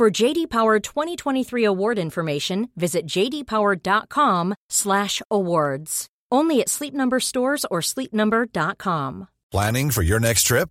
For JD Power 2023 award information, visit jdpower.com/awards. Only at Sleep Number stores or sleepnumber.com. Planning for your next trip?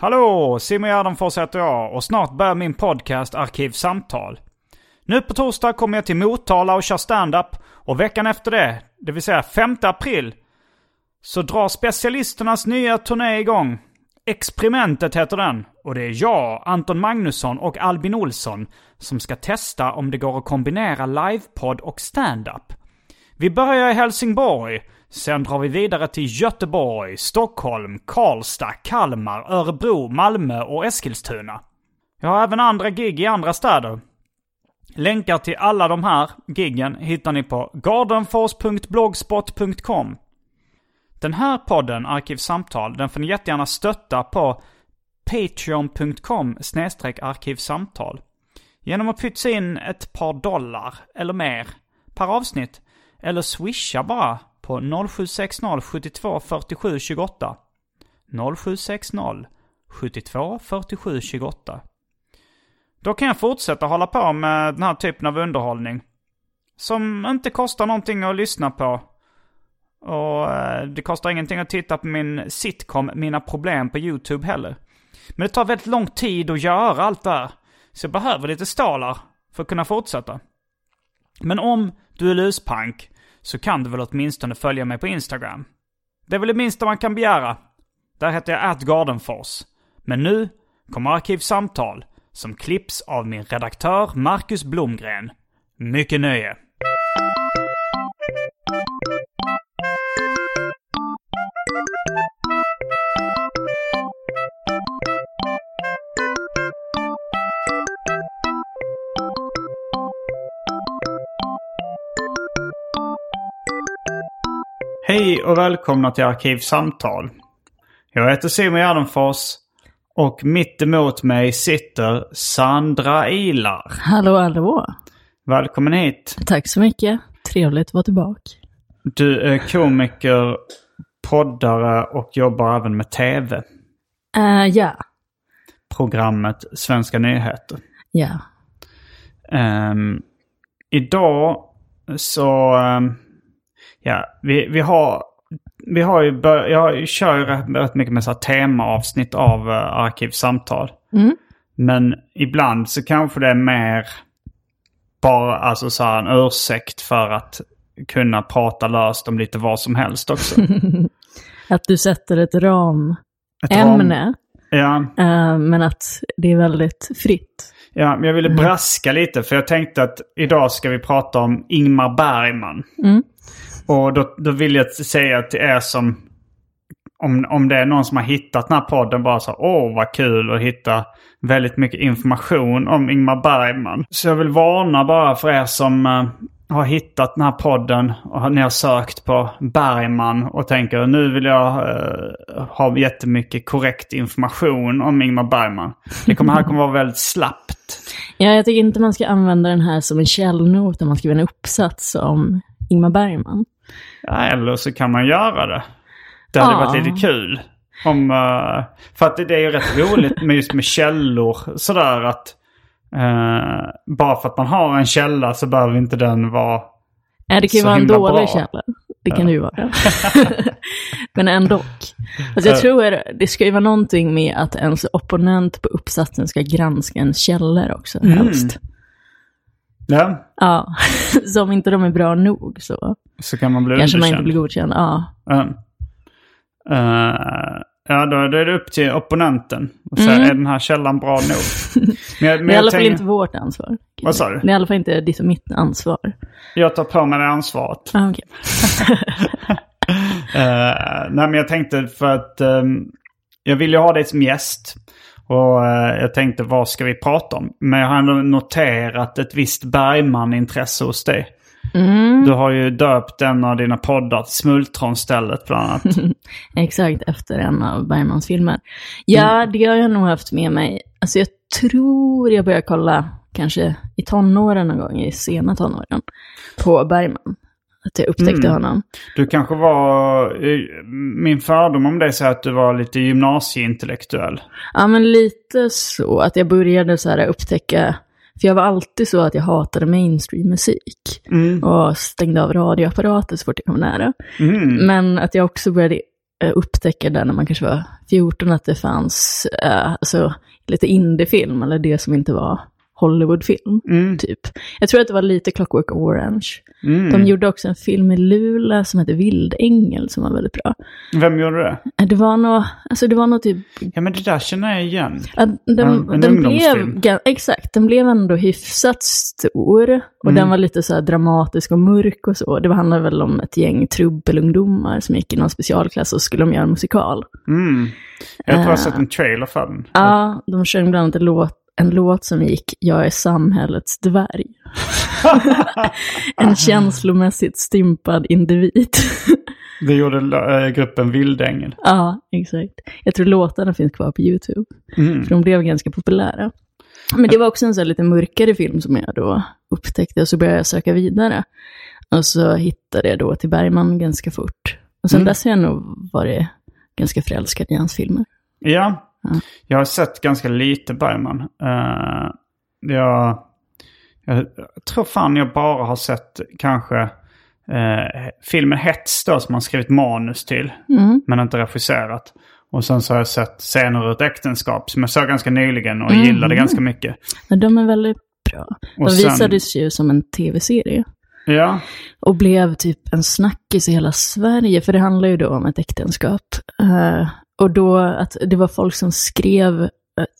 Hallå! Simon Gärdenfors heter jag och snart börjar min podcast Arkivsamtal. Nu på torsdag kommer jag till Motala och kör stand-up och veckan efter det, det vill säga 5 april, så drar specialisternas nya turné igång. Experimentet heter den. Och det är jag, Anton Magnusson och Albin Olsson som ska testa om det går att kombinera livepodd och stand-up. Vi börjar i Helsingborg. Sen drar vi vidare till Göteborg, Stockholm, Karlstad, Kalmar, Örebro, Malmö och Eskilstuna. Jag har även andra gig i andra städer. Länkar till alla de här giggen hittar ni på gardenfors.blogspot.com. Den här podden, Arkivsamtal, den får ni jättegärna stötta på patreon.com arkivsamtal. Genom att pytsa in ett par dollar eller mer per avsnitt. Eller swisha bara på 0760 72 47 28. 0760 72 47 28. Då kan jag fortsätta hålla på med den här typen av underhållning. Som inte kostar någonting att lyssna på. Och eh, det kostar ingenting att titta på min sitcom Mina Problem på YouTube heller. Men det tar väldigt lång tid att göra allt det här. Så jag behöver lite stålar för att kunna fortsätta. Men om du är luspank så kan du väl åtminstone följa mig på Instagram. Det är väl det minsta man kan begära. Där heter jag atgardenfors. Men nu kommer Arkivsamtal som klipps av min redaktör Marcus Blomgren. Mycket nöje! Hej och välkomna till Arkivsamtal. Jag heter Simon Gärdenfors och mitt emot mig sitter Sandra Ilar. Hallå, hallå. Välkommen hit. Tack så mycket. Trevligt att vara tillbaka. Du är komiker, poddare och jobbar även med tv. Uh, ja. Programmet Svenska nyheter. Ja. Um, idag så... Um, ja, vi, vi har... Vi har ju bör, jag kör ju rätt, mycket med så här temaavsnitt av uh, Arkivsamtal. Mm. Men ibland så kanske det är mer bara alltså så här en ursäkt för att kunna prata löst om lite vad som helst också. Att du sätter ett ramämne. Ett ram- Ja, eh, men att det är väldigt fritt. ja, men jag ville braska lite för jag tänkte att idag ska vi prata om Ingmar Bergman. Mm. Och då, då vill jag säga till er som, om, om det är någon som har hittat den här podden bara så åh vad kul att hitta väldigt mycket information om Ingmar Bergman. Så jag vill varna bara för er som eh, har hittat den här podden och ni har sökt på Bergman och tänker nu vill jag eh, ha jättemycket korrekt information om Ingmar Bergman. Det kommer här kommer vara väldigt slappt. Ja, jag tycker inte man ska använda den här som en källnot när man skriver en uppsats om Ingmar Bergman. Ja, eller så kan man göra det. Det hade Ja. varit lite kul. Om, eh, för att det, är ju rätt roligt med just med källor. Sådär att eh, bara för att man har en källa så behöver inte den vara... Nej, det kan ju Så vara en dålig bra. källa. Det kan det ju vara. Men ändå. Alltså jag tror det ska ju vara någonting med att ens opponent på uppsatsen ska granska ens källor också, helst. Ja, Ja, så om inte de är bra nog så så kan man bli kanske man inte blir godkänd. Ja, Ja. Eh, ja, då, är det upp till opponenten. Och säga, är den här källan bra nog? Men jag, men det är i alla fall tänker, inte vårt ansvar. Vad sa du? Det är i alla fall inte ditt och mitt ansvar. jag tar på mig det ansvaret. Ah, okej. Eh, nej, men jag tänkte för att ehm, jag vill ju ha dig som gäst. Och eh, jag tänkte, vad ska vi prata om? Men jag har noterat ett visst Bergman-intresse hos dig. Mm. Du har ju döpt en av dina poddar till Smultronstället bland annat. Exakt, efter en av Bergmans filmer. Ja, det har jag nog haft med mig. Alltså jag tror jag började kolla, kanske i tonåren någon gång, i sena tonåren, på Bergman. Att jag upptäckte honom. Du kanske var... eh, Min fördom om dig säger att du var lite gymnasieintellektuell. Ja, men lite så att jag började så här upptäcka, för jag var alltid så att jag hatade mainstream-musik. Och stängde av radioapparater så fort jag kom nära. Mm. Men att jag också började eh, upptäcka där när man kanske var 14 att det fanns eh, alltså, lite indiefilm, eller det som inte var Hollywoodfilm, Mm. typ. Jag tror att det var lite Clockwork Orange. De gjorde också en film i Luleå som hette Vildängel som var väldigt bra. Vem gjorde det? Eh, Det var nog, alltså det var nog typ Ja men det där känner jag igen. Den, En- en den blev, exakt, den blev ändå hyfsat stor. Och Mm. den var lite så här dramatisk och mörk och så. Det handlade väl om ett gäng trubbelungdomar som gick i någon specialklass och skulle de göra en musikal. Mm. Jag tror jag har sett en trailer för den. Ja, de sjöng bland annat en låt, en låt som gick Jag är samhällets dvärg. en känslomässigt stympad individ. Det gjorde äh, gruppen Vildängel. ja, exakt. Jag tror låtarna finns kvar på YouTube. Mm. För de blev ganska populära. Men det var också en sån lite mörkare film som jag då upptäckte. Och så började jag söka vidare. Och så hittade jag då till Bergman ganska fort. Och sen Mm. dess har jag nog varit ganska förälskad i hans filmer. Ja, Ja. jag har sett ganska lite Bergman. Uh, jag, jag tror fan jag bara har sett kanske eh, filmen Hets då som han skrivit manus till. Mm. Men inte regisserat. Och sen så har jag sett Scener ur ett äktenskap som jag såg ganska nyligen och Mhm. gillade ganska mycket. Men de är väldigt bra. De Och sen- visades ju som en tv-serie. Ja, Och blev typ en snackis i hela Sverige, för det handlar ju då om ett äktenskap. Eh, och då att det var folk som skrev eh,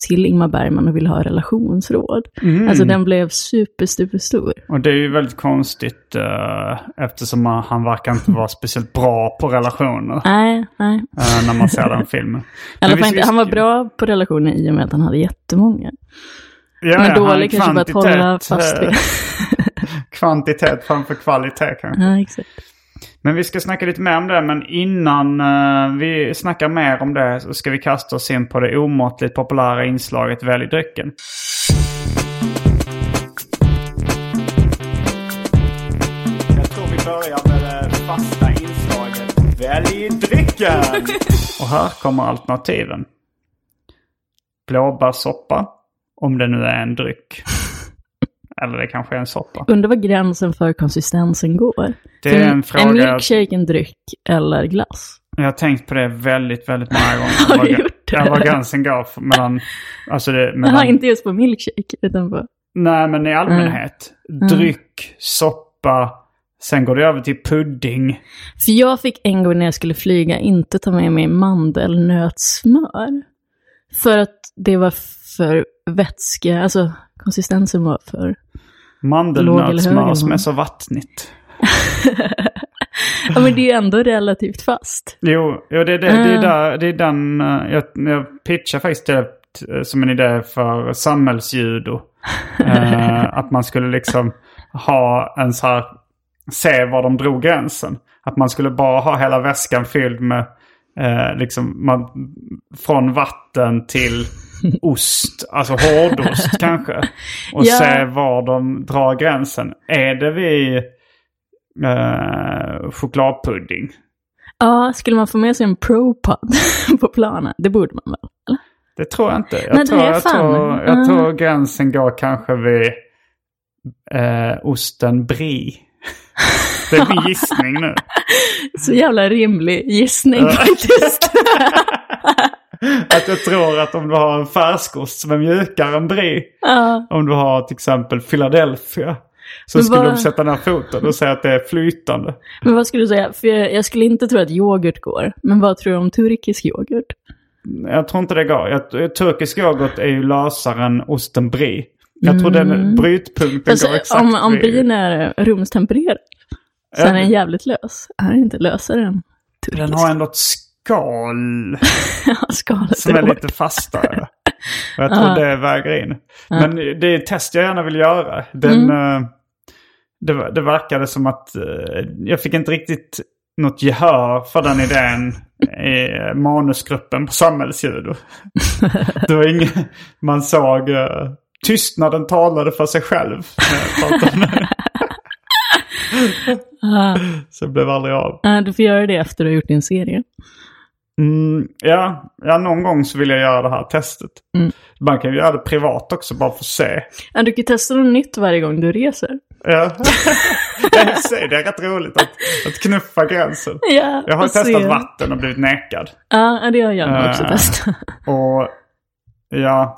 till Ingmar Bergman och ville ha relationsråd. Mm. Alltså den blev super, super stor. och det är ju väldigt konstigt eh, eftersom han, han verkar inte vara speciellt bra på relationer Nej, nej. eh, när man ser den filmen. Men vi fall ska- inte. Han var bra på relationer i och med att han hade jättemånga. Ja, Men dålig kanske på att hålla fast vid. eh, Kvantitet framför kvalitet kanske. ja, exakt. Men vi ska snacka lite mer om det. Men innan eh, vi snackar mer om det så ska vi kasta oss in på det omåttligt populära inslaget Välj drycken. Jag tror vi börjar med det fasta inslaget Välj drycken! Och här kommer alternativen. Blåbärssoppa, om det nu är en dryck. Eller det kanske är en soppa. Undrar vad gränsen för konsistensen går. Det är en fråga- En milkshake, en dryck eller glass? Jag har tänkt på det väldigt, väldigt många gånger. Har du gjort det? Ja, vad gränsen går mellan... Alltså det, mellan inte just på milkshake, utan på... nej, men i allmänhet. Dryck, soppa. Sen går det över till pudding. För jag fick en gång när jag skulle flyga inte ta med mig mandelnötssmör. För att det var för vätska, alltså konsistensen var för... Mandelnötssmör som är så vattnigt. Ja men det är ändå relativt fast. Jo, jo det, är det, det, är Ah. där, det är den... eh, Jag, jag pitchar faktiskt det eh, som en idé för samhällsjudo. Eh, att man skulle liksom ha en så här... Se var de drog gränsen. Att man skulle bara ha hela väskan fylld med... Eh, liksom man, från vatten till ost. Alltså hårdost kanske. Och Ja. se var de drar gränsen. Är det vid eh, chokladpudding? Ja, skulle man få med sig en ProPod på planen? Det borde man väl? Det tror jag inte. Jag, Nej, tror, jag, tror, jag Ah. tror gränsen går kanske vid eh, osten brie. Det är min gissning nu. Så jävla rimlig gissning faktiskt. Att jag tror att om du har en färskost som är mjukare än brie. ja. Om du har till exempel Philadelphia. Så Men skulle vad- de sätta ner foten och säga att det är flytande. Men vad skulle du säga? För jag, jag skulle inte tro att yoghurt går. Men vad tror du om turkisk yoghurt? Jag tror inte det går. Jag, turkisk yoghurt är ju lösare än osten brie. Jag tror den brytpunkten Alltså, går exakt om om brien är rumstempererad så är den jävligt lös. Är den inte lösare än turkisk? Den har ändå ett skal skalet som är hårt. lite fastare. Och jag tror det väger in. Men det är ett test jag gärna vill göra. Den, Mm. eh, det, det verkade som att eh, jag fick inte riktigt något gehör för den idén i manusgruppen på samhällsljud. Det var inget, man såg uh, tystnaden talade för sig själv. Så det blev aldrig av. Du får göra det efter du har gjort din serie. Mm, ja, ja, någon gång så vill jag göra det här testet. Mm. Man kan ju göra det privat också bara för att se. Ja, du kan testa något nytt varje gång du reser. Ja. det, är, rätt roligt att, att knuffa gränsen. Ja, Jag har testat se. vatten och blivit nekad. Ja, det har jag nog också Eh. testat. Och ja,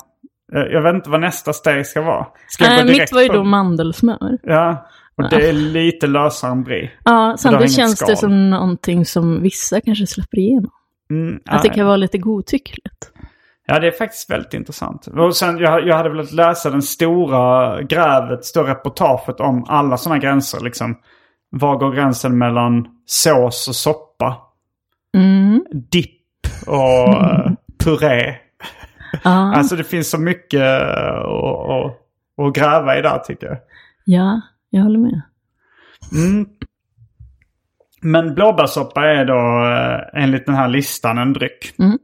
jag vet inte vad nästa steg ska vara. Ska jag gå mitt var ju då mandelsmör. Ja, och det är lite lösare än brie. Ja, samtidigt känns skal. det som någonting som vissa kanske släpper igenom. Mm, Att det kan vara lite godtyckligt. Ja, det är faktiskt väldigt intressant. Och sen, jag, jag hade velat läsa den stora grävet, stora reportaget om alla sådana gränser. Liksom. Var går gränsen mellan sås och soppa? Mm. Dipp och eh, puré. Alltså det finns så mycket eh, att, att gräva i där tycker jag. ja, jag håller med. Mm. Men blåbärssoppa är då eh, enligt den här listan en dryck. Mm.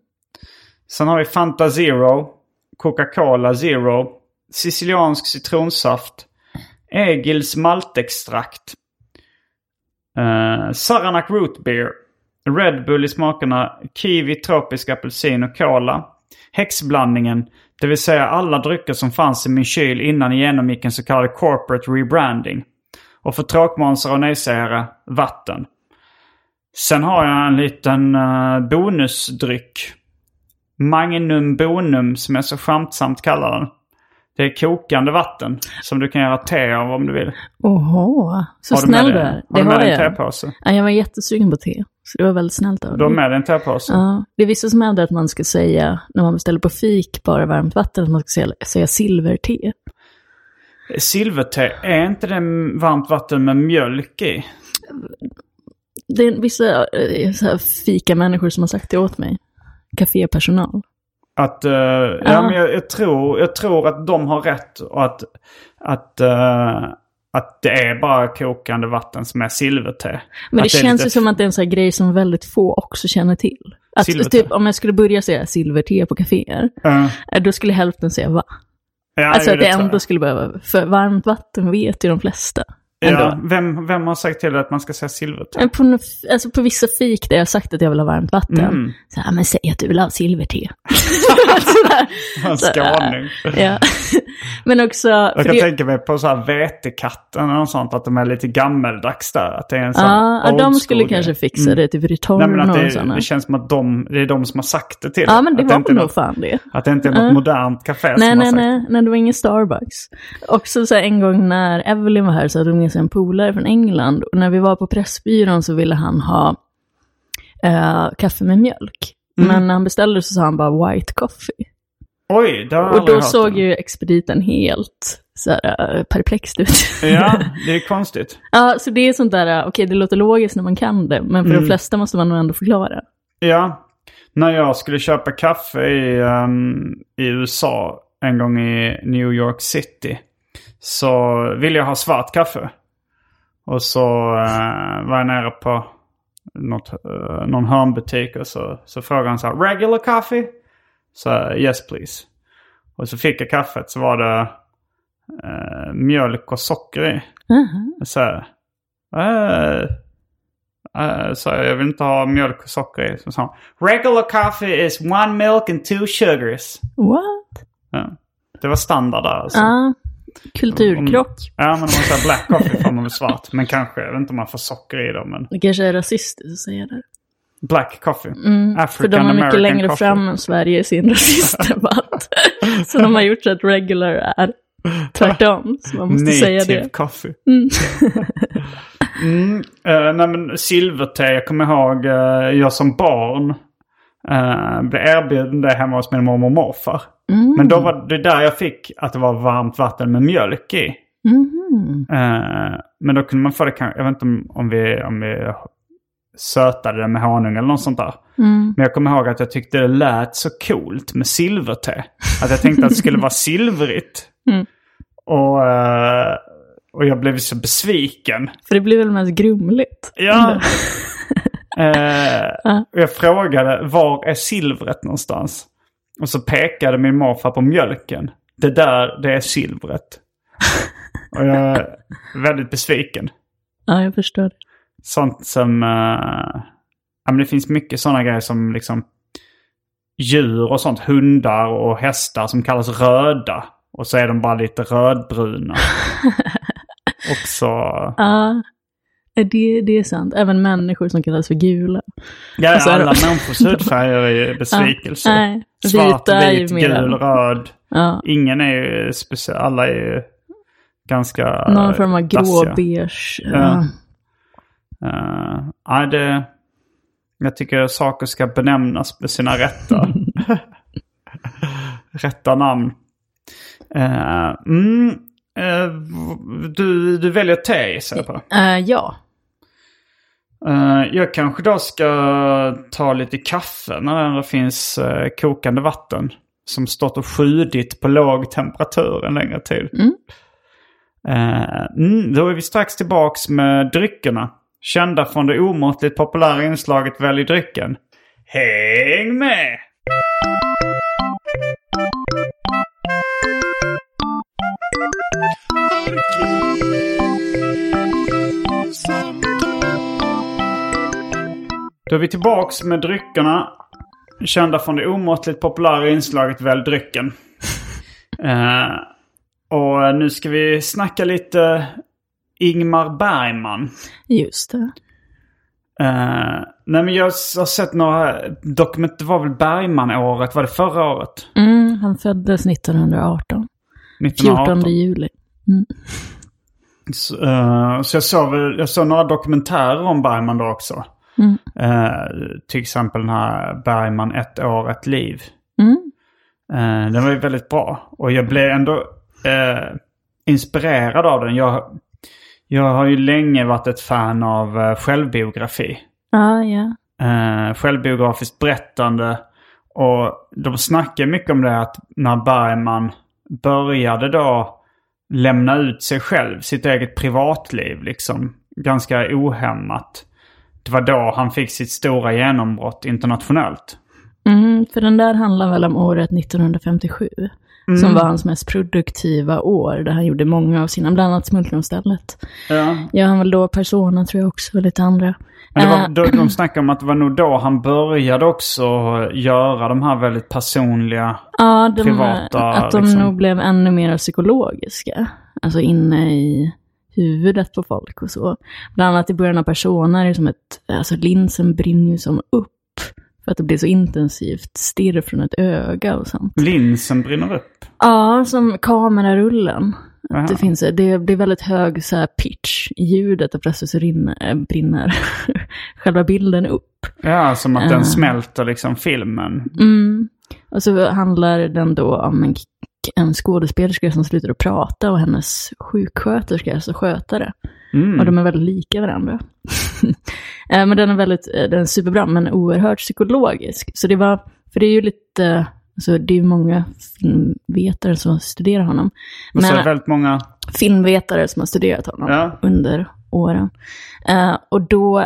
Sen har vi Fanta Zero, Coca-Cola Zero, siciliansk citronsaft, Egils maltextrakt, uh, Saranac Root Beer, Red Bull i smakerna kiwi, tropisk apelsin och cola. Häxblandningen, det vill säga alla drycker som fanns i min kyl innan jag genomgick en så kallad corporate rebranding. Och för tråkmånsar och nejsägare, vatten. Sen har jag en liten eh, bonusdryck. Magnum Bonum som jag så skämtsamt kallar den. Det är kokande vatten som du kan göra te av om du vill. Åhå, så har snäll du dig- är. Har Det du med har dig en jag. tepåse? Ja, jag var jättesugen på te, så det var väldigt snällt av Du har dig. med dig en tepåse? Ja, det är vissa som hävdar att man ska säga, när man beställer på fik, bara varmt vatten, att man ska säga, säga silverte. Silverte, är inte det varmt vatten med mjölk i? Det är vissa eh, så här, fika-människor som har sagt det åt mig. Cafépersonal. Att, eh, ja. men jag, jag, tror, jag tror att de har rätt och att, att, eh, att det är bara kokande vatten som är silverte. Men det, är känns lite- ju som att det är en sån här grej som väldigt få också känner till. Att Silverte. typ om jag skulle börja säga silverte på kaféer, eh, då skulle hälften säga va? ja, alltså att det ändå skulle behöva, för varmt vatten vet ju de flesta. Ändå. Ja, vem, vem har sagt till dig att man ska säga silverte? På, alltså på vissa fik där jag har sagt att jag vill ha varmt vatten, Mm. så här, men säg att du vill ha silverte. En skåning. Ja. Men också... Jag kan det- tänka mig på så här vetekatten något sånt, att de är lite gammeldags där. Att det är en sån Ja, de skulle school kanske grej. fixa det, typ Nej, Return men att och det, sådana. det känns som att de, det är de som har sagt det till Ja, men det att var inte är nog något, fan det. Att det inte är något Ja. modernt café Nej, som nej, har sagt nej, nej, det var ingen Starbucks. Också så här, en gång när Evelyn var här så hade hon sig en polare från England. Och när vi var på Pressbyrån så ville han ha eh, kaffe med mjölk. Mm. Men när han beställde så sa han bara white coffee. Oj, det har jag Och då såg det. ju expediten helt så här, eh, perplext ut. Ja, det är konstigt. ja, så det är sånt där, eh, okej det låter logiskt när man kan det, men för Mm. de flesta måste man nog ändå förklara. Ja, när jag skulle köpa kaffe i, ehm, i USA en gång i New York City så ville jag ha svart kaffe. Och så eh, var jag nere på något, eh, någon hörnbutik och så, så frågade han så här, regular coffee? Så jag, yes please. Och så fick jag kaffet så var det eh, mjölk och socker i. Aha. Så här, äh, äh, så jag, vill inte ha mjölk och socker i. Så sa han, regular coffee is one milk and two sugars. What? Ja. Det var standard där alltså. Ja, Kulturkrock. Ja, men om man säger black coffee får man väl svart. Men kanske, jag vet inte om man får socker i dem. Men Det kanske är rasistiskt att säga det. black coffee. Mm, African För de var mycket American längre coffee. fram än Sverige i sin rasistdebatt. så de har gjort så att regular är tvärtom. Så man måste säga Native det. coffee. Mm. eh, nej men silverte, jag kommer ihåg uh, jag som barn uh, blev erbjuden det hemma hos min mormor och morfar. Mm. Men då var det där jag fick att det var varmt vatten med mjölk i. Mhm. Eh, men då kunde man få det kanske, jag vet inte om, om, vi, om vi sötade det med honung eller något sånt där. Mm. Men jag kommer ihåg att jag tyckte det lät så coolt med silverte. Att jag tänkte att det skulle vara silvrigt. Mm. Och, eh, och jag blev så besviken. För det blir väl mest grumligt. Ja. Eh, och jag frågade var är silvret någonstans? Och så pekade min morfar på mjölken. Det där, det är silvret. och jag är väldigt besviken. Ja, jag förstår. Sånt som... eh, ja, men det finns mycket sådana grejer som liksom djur och sånt. Hundar och hästar som kallas röda. Och så är de bara lite rödbruna. och så... Ja, det, det är sant. Även människor som kallas för gula. Ja, Och så är alla de- människors hudfärger är ju besvikelse. Ja, nej, Svart, vit, gul, röd. Ja, Ingen är ju speciell. Alla är ju ganska någon form av dassiga. grå-beige. Ja. Uh, ja, det, jag tycker saker ska benämnas med sina rätta, rätta namn. Eh, mm, eh, du, du väljer te gissar jag på. Eh, ja. Eh, jag kanske då ska ta lite kaffe när det finns eh, kokande vatten. Som stått och sjudit på låg temperatur en längre tid. Mm. Eh, mm, då är vi strax tillbaks med dryckerna. Kända från det omåttligt populära inslaget Välj drycken. Häng med! Då är vi tillbaks med dryckerna. Kända från det omåttligt populära inslaget Välj drycken. Eh, och nu ska vi snacka lite Ingmar Bergman. Just det. Eh, nej men jag har sett några dokument. Det var väl Bergman-året? Var det förra året? Mm, han föddes 1918. 1918. 14 juli. Så, eh, så jag såg, jag såg några dokumentärer om Bergman då också. Mm. Eh, till exempel den här Bergman ett år, ett liv. Mm. Eh, den var ju väldigt bra. Och jag blev ändå eh, inspirerad av den. Jag, jag har ju länge varit ett fan av självbiografi. Ja. Eh, självbiografiskt berättande. Och de snackar mycket om det att när Bergman började då lämna ut sig själv, sitt eget privatliv liksom. Ganska ohämmat. Det var då han fick sitt stora genombrott internationellt. Mm, för den där handlar väl om året 1957. Som var hans mest produktiva år, där han gjorde många av sina, bland annat Smultronstället. Ja. Ja, han var då Persona tror jag också, och lite andra. Men det var, Eh, då, de snackade om att det var nog då han började också göra de här väldigt personliga... Ja, de, privata, att de liksom. nog blev ännu mer psykologiska. Alltså inne i huvudet på folk och så. Bland annat i början av Persona är det som ett, alltså linsen brinner ju som upp. För att det blir så intensivt stirr från ett öga och sånt. Linsen brinner upp. Ja, som kamerarullen. Att det, finns, det blir väldigt hög så här, pitch i ljudet och plötsligt så rinner, äh, brinner själva bilden upp. Ja, som att den smälter liksom filmen. Mm. Och så handlar den då om en, en skådespelerska som slutar att prata och hennes sjuksköterska, alltså skötare. Mm. Och de är väldigt lika varandra. Eh, men den är väldigt, eh, den är superbra, men oerhört psykologisk. Så det var, för det är ju lite, alltså det är många filmvetare som studerar honom. Och så är Men väldigt många... filmvetare som har studerat honom Ja. under åren. Eh, och då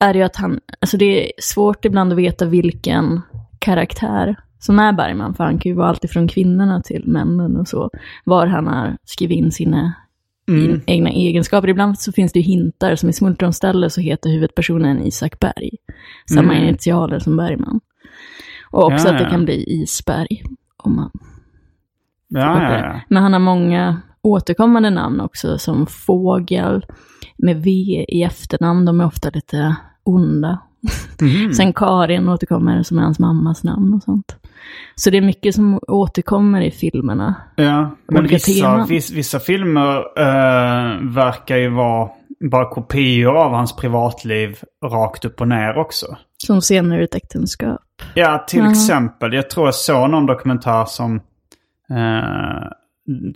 är det ju att han, alltså det är svårt ibland att veta vilken karaktär som är Bergman, för han kan ju vara allt ifrån kvinnorna till männen och så, var han har skrivit in sina Mm. egna egenskaper. Ibland så finns det ju hintar, som i Smultronställe så heter huvudpersonen Isak Berg. Samma Mm. initialer som Bergman. Och också Ja, att det ja. kan bli Isberg. Om man Ja, men han har många återkommande namn också, som Fågel med V i efternamn. De är ofta lite onda. Mhm. Sen Karin återkommer som är hans mammas namn och sånt. Så det är mycket som återkommer i filmerna. Ja, men vissa, teman. viss, vissa filmer eh, verkar ju vara bara kopior av hans privatliv rakt upp och ner också. Som scener ur ett äktenskap. Ja, till Ja. exempel. Jag tror jag såg någon dokumentär som... Eh,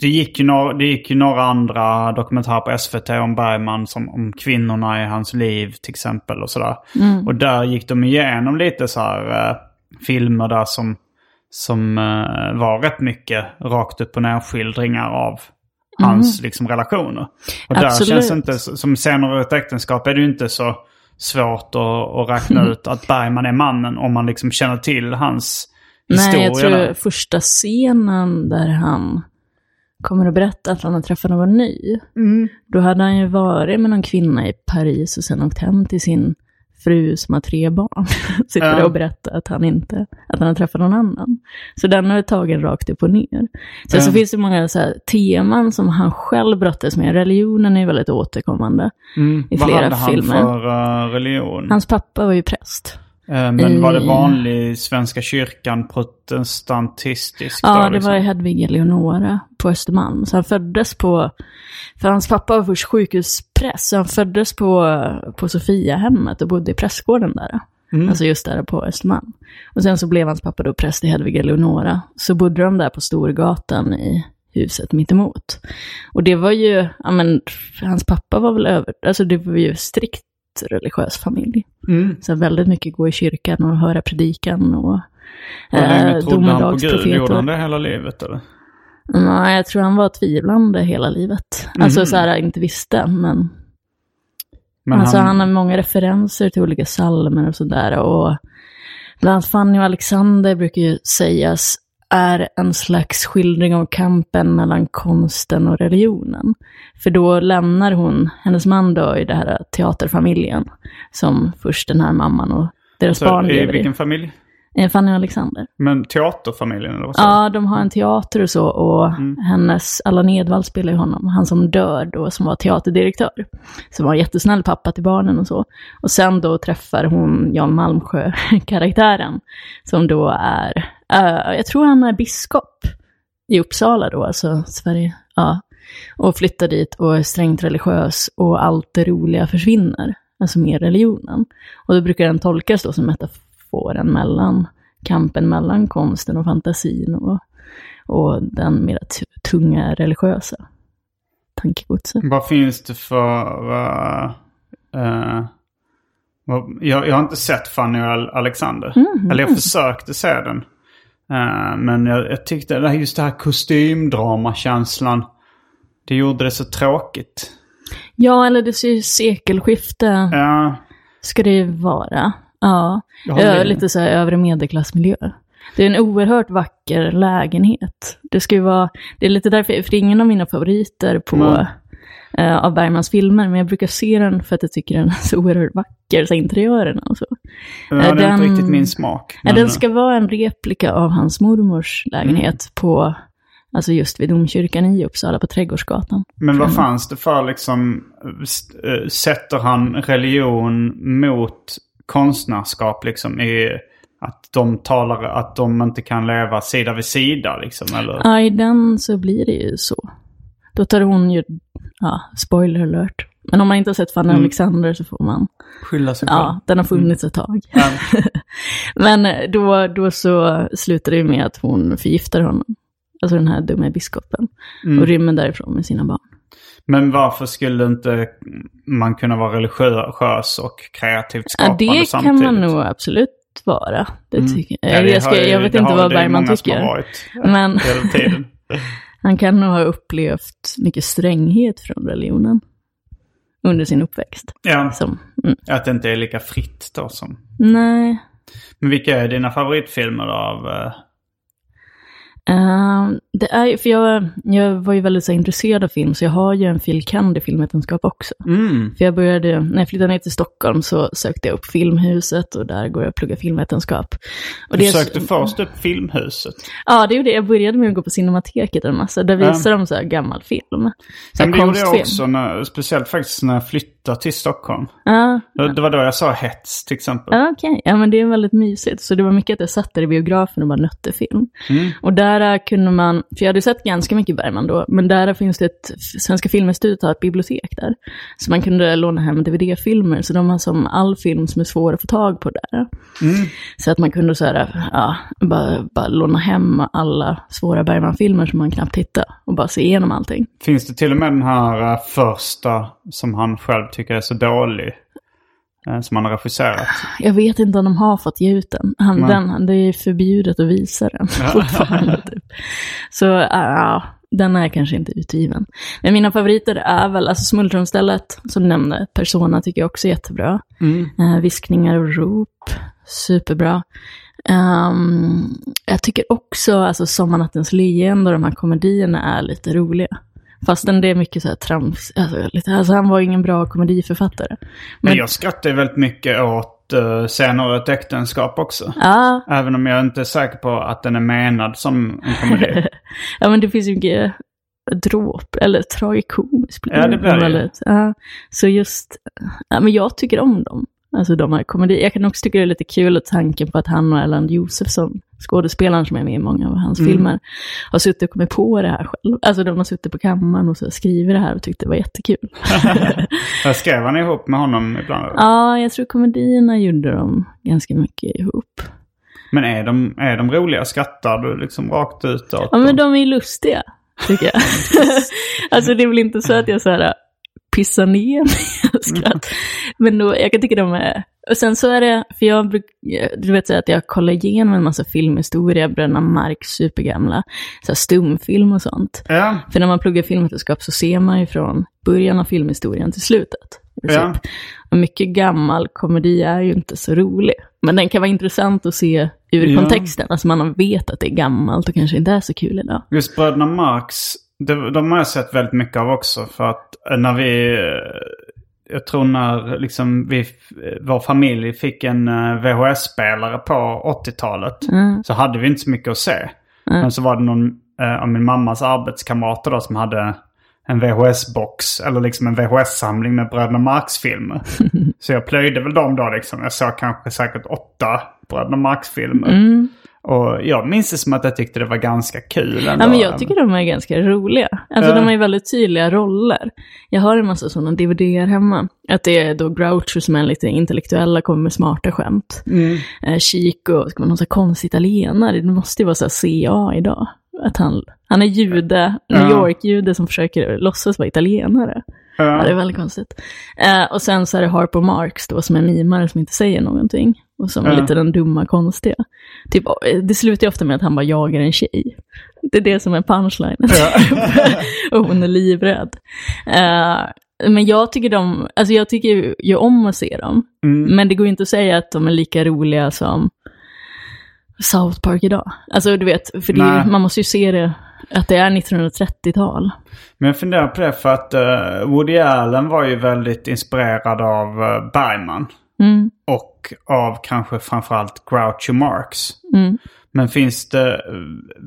det, gick ju några, det gick ju några andra dokumentärer på SVT om Bergman, som om kvinnorna i hans liv till exempel och sådär. Och där gick de igenom lite så här eh, filmer där som, som eh, var rätt mycket rakt upp och ner skildringar av hans liksom, relationer. Och där Absolut. känns det inte, som scener ur ett äktenskap är det ju inte så svårt att, att räkna ut att Bergman är mannen om man liksom känner till hans historia. Nej, jag tror där. första scenen där han kommer att berätta att han har träffat någon ny. Mm. Då hade han ju varit med någon kvinna i Paris och sen åkt hem till sin fru som har tre barn. Sitter Ja. och berättar att han inte, att han har träffat någon annan. Så den har tagit rakt upp och ner. Sen så Ja. finns det många så här, teman som han själv brottas med. Religionen är väldigt återkommande Mm. i Vad flera hade han filmer. för eh, religion? Hans pappa var ju präst. Eh, men var det i- vanlig Svenska kyrkan protestantistisk? Ja, då, det liksom? var Hedvig Eleonora på Östermalm. Så han föddes på, för hans pappa var först sjukhuspräst, så han föddes på, på Sofiahemmet och bodde i prästgården där. Mm. Alltså just där på Östermalm. Och sen så blev hans pappa då präst i Hedvig Eleonora. Så bodde de där på Storgatan i huset mittemot. Och det var ju, ja men, hans pappa var väl över, alltså det var ju strikt religiös familj. Mm. Så väldigt mycket gå i kyrkan och höra predikan och eh, han Gud? Gjorde domedagsprofeter. han det hela livet eller? Nej, jag tror han var tvivlande hela livet. Alltså Mhm. så här, inte visste, men... Men alltså han... har många referenser till olika psalmer och sådär. Och bland annat Fanny och Alexander brukar ju sägas är en slags skildring av kampen mellan konsten och religionen. För då lämnar hon, hennes man då i det här teaterfamiljen, som först den här mamman och deras barn så, i lever i. vilken familj? Fanny och Alexander. Men teaterfamiljen eller vad Ja, de har en teater och så och Mm. hennes, Allan Edwall spelar ju honom, han som dör då, som var teaterdirektör. Som var en jättesnäll pappa till barnen och så. Och sen då träffar hon Jan Malmsjö, karaktären, som då är, eh, jag tror han är biskop i Uppsala då, alltså Sverige. Ja. Och flyttar dit och är strängt religiös och allt det roliga försvinner, alltså med religionen. Och då brukar den tolkas då som metaforen mellan kampen mellan konsten och fantasin och, och den mer tunga religiösa tankegodset. Vad finns det för... eh, vad- jag, jag har inte sett Fanny och Al- Alexander. Mhm. Eller jag försökte se den. Eh, men jag, jag tyckte just det här kostymdramakänslan. Det gjorde det så tråkigt. Ja, eller det ser ju sekelskifte Ja, ska det ju vara. Ja, Ö, lite så här övre medelklassmiljö. Det är en oerhört vacker lägenhet. Det ska ju vara, det är lite därför, för det är ingen av mina favoriter på, Mm. Eh, av Bergmans filmer, men jag brukar se den för att jag tycker den är så oerhört vacker, så interiörerna och så. Ja, är den- inte riktigt min smak. Men- den ska vara en replika av hans mormors lägenhet på, alltså just vid domkyrkan i Uppsala på Trädgårdsgatan. Men vad fanns det för liksom, eh, sätter han religion mot konstnärskap liksom i att de talar, att de inte kan leva sida vid sida liksom eller? Ja, i den så blir det ju så. Då tar hon ju, ja, spoiler alert. Men om man inte har sett Fanny Mm. Alexander så får man, Skylla sig själv. ja, den har funnits ett tag. Ja. Men då, då så slutar det med att hon förgiftar honom. Alltså den här dumma biskopen. Mm. Och rymmer därifrån med sina barn. Men varför skulle inte man kunna vara religiös och kreativt Ja, skapande det samtidigt? kan man nog absolut vara. Det Mm. tycker Ja, jag. det Jag, ska, jag vet det inte har- vad det Bergman tycker. Men. han kan nog ha upplevt mycket stränghet från religionen. Under sin uppväxt. Ja, Som, mm, att det inte är lika fritt då som... nej, Men vilka är dina favoritfilmer av... eh, Eh, det är för jag, jag var ju väldigt så, här, intresserad av film, så jag har ju en filkand i filmvetenskap också. Mm. För jag började, när jag flyttade ner till Stockholm så sökte jag upp Filmhuset och där går jag att plugga filmvetenskap. Och Du det är så- sökte först upp Filmhuset. Ja, det gjorde jag. Jag började med att gå på Cinemateket en massa. Där visar de så här gammal film. Så här Men det gjorde jag också, när, speciellt faktiskt när jag flyttade till Stockholm. Ja, Det var då jag sa hets till exempel. Ja, okej. Ja, men det är väldigt mysigt. Så det var mycket att jag satt där i biografen och bara nötte film. Mm. Och där kunde man, för jag hade sett ganska mycket Bergman då, men där finns det ett, Svenska Filminstitutet har ett bibliotek där. Så man kunde låna hem DVD-filmer, så de har som all film som är svår att få tag på där. Mm. Så att man kunde så här, ja, bara, bara låna hem alla svåra Bergman-filmer som man knappt hittade och bara se igenom allting. Finns det till och med den här eh, första som han själv tycker är så dålig? eh, Som han har regisserat. Jag vet inte om de har fått ge ut den. Han, den det är förbjudet att visa den fortfarande. Typ. Så ja, den är kanske inte utgiven. Men mina favoriter är väl, alltså Smultronstället, som du nämnde, Persona tycker jag också är jättebra. Mm. Eh, viskningar och rop, superbra. Ehm, jag tycker också, alltså Sommarnattens leende och de här komedierna är lite roliga. Fastän det är mycket så här trams, alltså, lite, alltså han var ingen bra komediförfattare. Men jag skrattar väldigt mycket åt uh, Senare ett äktenskap också. Ja, Även om jag inte är säker på att den är menad som en komedi. ja, men det finns ju mycket dråp, eller tragikomiskt. Ja, det blir det. Ja, så just, ja, men jag tycker om dem. Alltså de här komedier. Jag kan också tycka det är lite kul att tanken på att han och Erland Josefsson, skådespelaren som är med i många av hans Mm. filmer, har suttit och kommit på det här själv. Alltså de har suttit på kammaren och så skrivit det här och tyckt det var jättekul. Jag skrev han ihop med honom ibland. ja, jag tror komedierna gjorde de ganska mycket ihop. Men är de, är de roliga? Skrattar du liksom rakt ut åt Ja, men de är lustiga, tycker jag. alltså det är väl inte så att jag så här pissar ner mig. Men då, jag kan tycka de är... Och sen så är det, för jag bruk, du vet så att jag kollar igenom en massa filmhistoria, Bröderna Marx, supergamla, så här stumfilm och sånt. Ja, För när man pluggar filmvetenskap så ser man ju från början av filmhistorien till slutet. Ja. Och mycket gammal komedi är ju inte så rolig. Men den kan vara intressant att se ur Ja. kontexten. Alltså man vet att det är gammalt och kanske inte är så kul idag. just Bröderna Marx, det, de har jag sett väldigt mycket av också. För att eh, när vi, eh, jag tror när liksom vi, vår familj fick en eh, VHS-spelare på 80-talet. Mm. Så hade vi inte så mycket att se. Men så var det någon eh, av min mammas arbetskamrater då som hade en VHS-box. Eller liksom en VHS-samling med Bröderna Marx-filmer. så jag plöjde väl dem då liksom. Jag såg kanske säkert åtta Bröderna Marx-filmer. Mm. Och jag minns det som att jag tyckte det var ganska kul ändå. Ja, men jag tycker de är ganska roliga. Alltså Ja. de har ju väldigt tydliga roller. Jag har en massa sådana DVDer hemma. Att det är då Groucho som är lite intellektuella, kommer med smarta skämt. Mm. Eh, Chico, ska man någon sån här konstig italienare, det måste ju vara så CA idag. Att han, han är jude, New Ja. York-jude som försöker låtsas vara italienare. Ja, det är Ja. väldigt konstigt. Eh, och sen så är det Harpo Marx då, som är mimare som inte säger någonting. Och som är Ja. lite den dumma, konstiga. Typ, eh, det slutar ju ofta med att han bara jagar en tjej. Det är det som är punchlinen. och hon är livrädd. Eh, men jag tycker de, alltså jag tycker ju, ju om att se dem. Mm. Men det går ju inte att säga att de är lika roliga som South Park idag. Alltså du vet, för ju- man måste ju se det, att det är 1930-tal. Men jag funderar på det för att eh, Woody Allen var ju väldigt inspirerad av uh, Bergman. Mm, Och av kanske framförallt Groucho Marx. mm. Men finns det,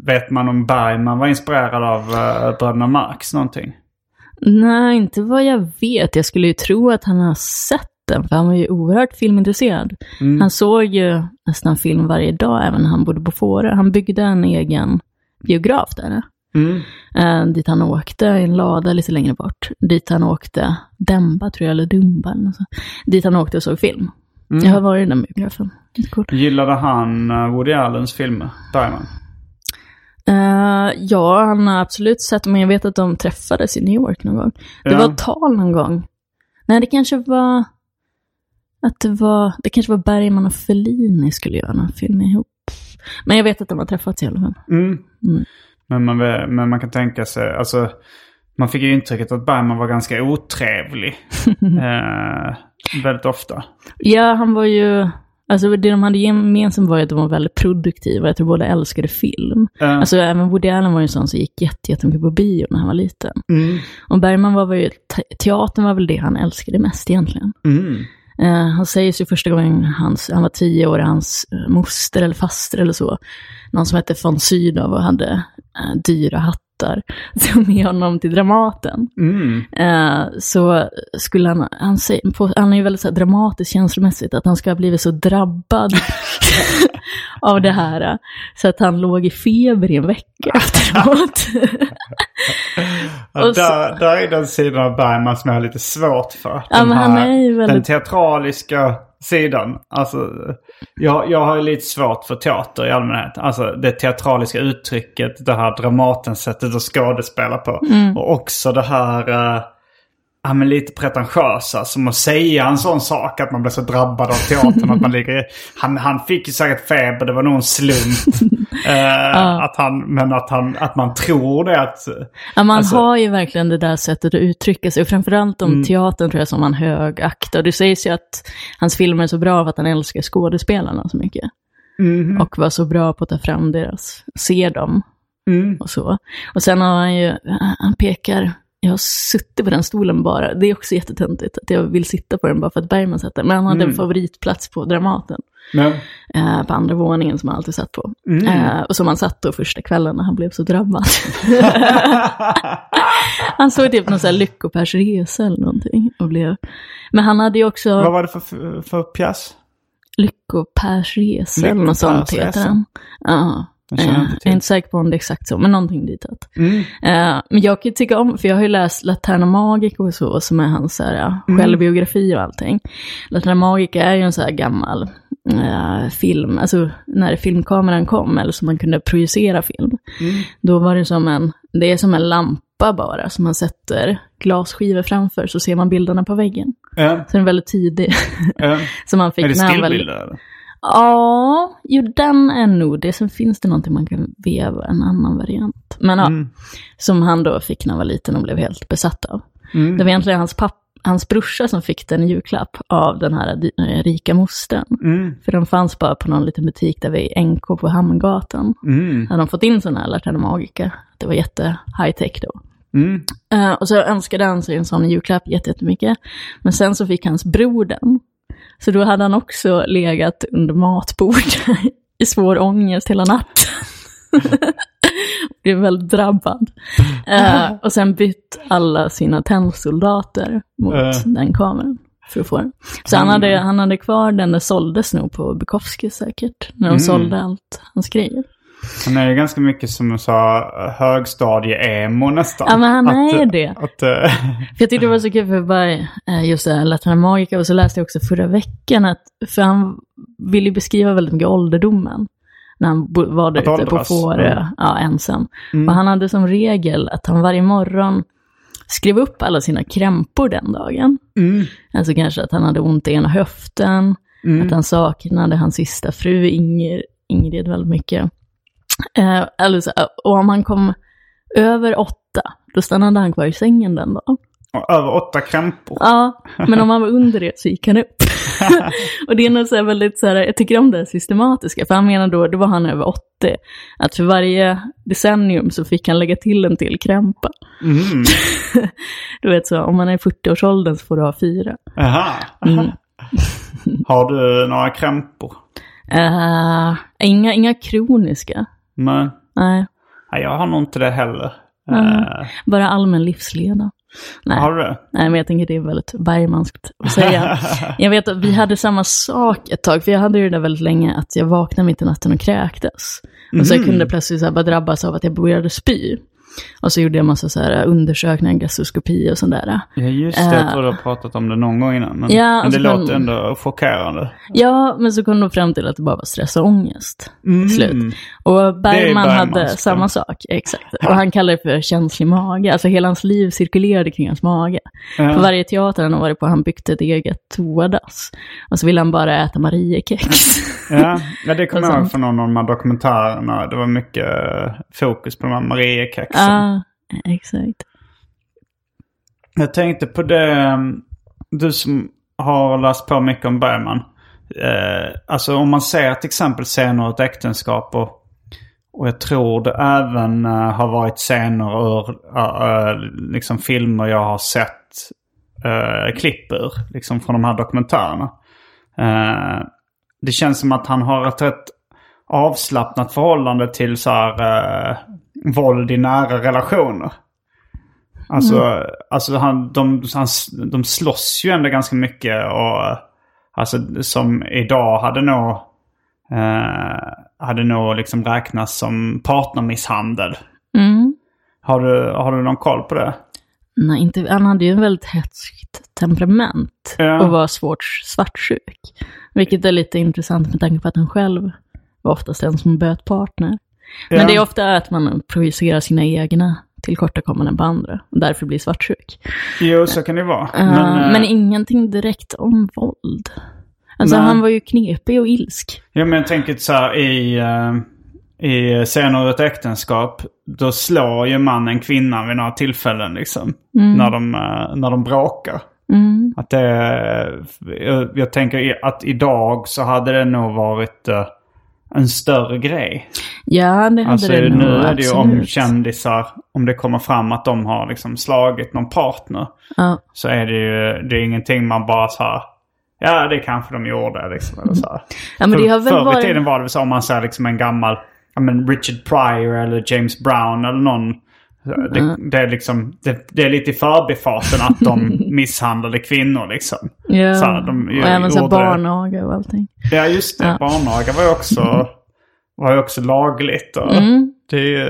vet man om Bergman var inspirerad av uh, Bröderna Marx någonting? Nej, inte vad jag vet. Jag skulle ju tro att han har sett den, för han var ju oerhört filmintresserad. Mm. Han såg ju nästan film varje dag, även när han bodde på Fårö. Han byggde en egen biograf där. Mm. Eh, dit han åkte, i en lada lite längre bort. Dit han åkte, Demba tror jag, eller Dumba eller något sånt. Dit han åkte och såg film. Mm. Jag har varit i den biografen. Gillade han uh, Woody Allens filmer, Bergman? Eh, ja, han har absolut sett men jag vet att de träffades i New York någon gång. Det Ja. var ett tal någon gång. Nej, det kanske var... Att det var... Det kanske var Bergman och Fellini skulle göra någon film ihop. Men jag vet att de har träffats i alla fall. Mm. Mm. Men, man, men man kan tänka sig, alltså man fick ju intrycket att Bergman var ganska otrevlig. eh, väldigt ofta. Ja, han var ju... Alltså det de hade gemensamt var ju att de var väldigt produktiva. Jag tror båda älskade film. Eh, Alltså även Woody Allen var ju en sån som gick jätte- jättemycket på bio när han var liten. mm, Och Bergman var väl, te- teatern var väl det han älskade mest egentligen. mm. Eh, han säger ju första gången hans, han var tio år, hans moster eller faster eller så, någon som hette von Sydow och hade eh, dyra hattar, tog med honom till Dramaten. Mm. Eh, så skulle han, han, säger, på, han är ju väldigt så här, dramatiskt känslomässigt, att han ska ha blivit så drabbad av det här, eh, så att han låg i feber i en vecka efteråt. Ja, där, där är den sidan av Bergman som jag har lite svårt för. Ja, Den han här- Den teatraliska sidan. Alltså, jag, jag har ju lite svårt för teater i allmänhet. Alltså det teatraliska uttrycket, det här Dramaten-sättet att skådespela på. Mm. Och också det här... eh, Ja men lite pretentiösa, som att säga en sån sak att man blir så drabbad av teatern att man ligger i... Han, han fick ju säkert feber, det var nog en slump. Eh, att han, men att, han, att man tror det att... Ja, man Alltså- har ju verkligen det där sättet att uttrycka sig. Och framförallt om Mm. teatern tror jag som man högaktar. Det sägs ju att hans filmer är så bra för att han älskar skådespelarna så mycket. Mhm. Och var så bra på att ta fram deras, se dem Mm. och så. Och sen har han ju, han pekar, jag har suttit på den stolen bara. Det är också jättetöntigt att jag vill sitta på den bara för att Bergman satt där. Men han hade Mm. en favoritplats på Dramaten. Men, Eh, på andra våningen som han alltid satt på. Mm. Eh, och som han satt då första kvällen när han blev så drabbad. han såg typ någon sån här Lyckopärs resa eller någonting. Och blev... Men han hade ju också vad var det för, för pjäs? Lyckopärs resa eller något sånt heter den. Ja. Jag är inte säker på om det är exakt så, men någonting ditåt. Mm. Eh, men jag kan ju tycka om, för jag har ju läst Laterna Magica och så, som är hans så här, Mm. självbiografi och allting. Laterna Magica är ju en så här gammal eh, film, alltså när filmkameran kom, eller så man kunde projicera film. Mm. Då var det som en, det är som en lampa bara, som man sätter glasskivor framför, så ser man bilderna på väggen. Ja, Så den är väldigt tidig. ja. som man fick Är det stillbilder? Ja, jo den är nog det. Sen finns det någonting man kan veva, en annan variant. Men ja, Mm. som han då fick när han var liten och blev helt besatt av. Mm. Det var egentligen hans, papp, hans brorsa som fick den i julklapp av den här eh, rika mostern. Mm. För den fanns bara på någon liten butik där vid NK på Hamngatan. Mm. Hade de fått in sådana här Laterna Magica. Det var jätte high tech då. Mm. Eh, och så önskade han sig en sån julklapp jätte- jättemycket. Men sen så fick hans bror den. Så då hade han också legat under matbordet i svår ångest hela natten. Blev väldigt drabbad. Eh, och sen bytt alla sina tennsoldater mot Eh. den kameran. För att få den. Så han hade, han hade kvar den, det såldes nog på Bukowski säkert. När de Mm. sålde allt hans grejer. Han är ju ganska mycket som jag sa högstadie-emo nästan. Ja, men han att, är det. Att, eh, För jag tyckte det var så kul för bara, eh, just det här Magica och så läste jag också förra veckan att, för han ville ju beskriva väldigt mycket ålderdomen. När han var där ute på Fårö, ja. ja, ensam. Mm. Och han hade som regel att han varje morgon skrev upp alla sina krämpor den dagen. mm. Alltså kanske att han hade ont i ena höften, Mm. att han saknade hans sista fru Inger, Ingrid väldigt mycket. Eh, eller så, och om han kom över åtta, då stannade han kvar i sängen den dagen. Och över åtta krämpor. Ja, men om han var under det så gick han upp. och det är nog så här väldigt så här, jag tycker om det systematiska, för han menar då, då var han över 80, att för varje decennium så fick han lägga till en till krämpa. Mm. Du vet så, om man är i 40-årsåldern så får du ha fyra. Aha. Mm. Har du några krämpor? Eh, inga, inga kroniska. Nej. Nej, Nej, jag har nog inte det heller. Mm. Eh, bara allmän livsleda. Nej. har du det? Nej, men jag tänker det är väldigt Bergmanskt att säga. jag vet att vi hade samma sak ett tag, för jag hade ju det där väldigt länge, att jag vaknade mitt i natten och kräktes. Och så jag kunde plötsligt så bara drabbas av att jag började spy. Och så gjorde jag massa så här undersökningar, gastroskopi och sånt där. Ja, just det. Jag tror du har pratat om det någon gång innan. Men, Ja, men det låter men- ändå chockerande. Ja, men så kom de fram till att det bara var stress och ångest. till Slut. Och Bergman hade samma sak, exakt. Och han kallade det för känslig mage. Alltså hela hans liv cirkulerade kring hans mage. Ja. På varje teater han har varit på han byggt ett eget toadass. Och så ville han bara äta Mariekex. Ja, ja det kommer jag ihåg från någon av de här dokumentärerna. Det var mycket eh, fokus på de här Liksom. Ja, exakt. Jag tänkte på det, um, du som har läst på mycket om Bergman. Eh, alltså om man ser till exempel scener ur ett äktenskap och, och jag tror det även eh, har varit scener ur eh, eh liksom filmer jag har sett eh, klipp ur. Liksom från de här dokumentärerna. Eh, det känns som att han har ett rätt avslappnat förhållande till så här, eh, våld i nära relationer. Alltså, alltså han, de, han, de slåss ju ändå ganska mycket och alltså som idag hade nog, eh, hade nog liksom räknats som partnermisshandel. Mm. Har du, har du någon koll på det? Nej, inte, han hade ju en väldigt hetskt temperament Ja. och var svårt svartsjuk. Vilket är lite intressant med tanke på att han själv var oftast den som böt partner. Men det är ofta att man projicerar sina egna tillkortakommanden på andra och därför blir svartsjuk. Jo, så kan det vara. Men, Men, men eh, ingenting direkt om våld. Alltså Nej. han var ju knepig och ilsk. Ja, men jag tänker så här i, eh, i scener ur ett äktenskap. Då slår ju mannen kvinnan vid några tillfällen liksom. När, de, eh, när de bråkar. Mm. Att det, jag, jag tänker att idag så hade det nog varit eh, en större grej. Ja, det hade Alltså det nog, nu är det ju om kändisar, om det kommer fram att de har liksom slagit någon partner. Ja. Så är det ju det är ingenting man bara så här, ja det kanske de gjorde liksom. Eller så här. Ja, men det har väl Förr i varit... tiden var det så om man säger liksom en gammal, ja men Richard Pryor eller James Brown eller någon. Det, det, är liksom, det, det är lite i förbifarten att de misshandlade kvinnor liksom. Ja, Så här, de och även så barnaga och allting. Ja just det, Ja. barnaga var ju också, var ju också lagligt. Och Mm. Det.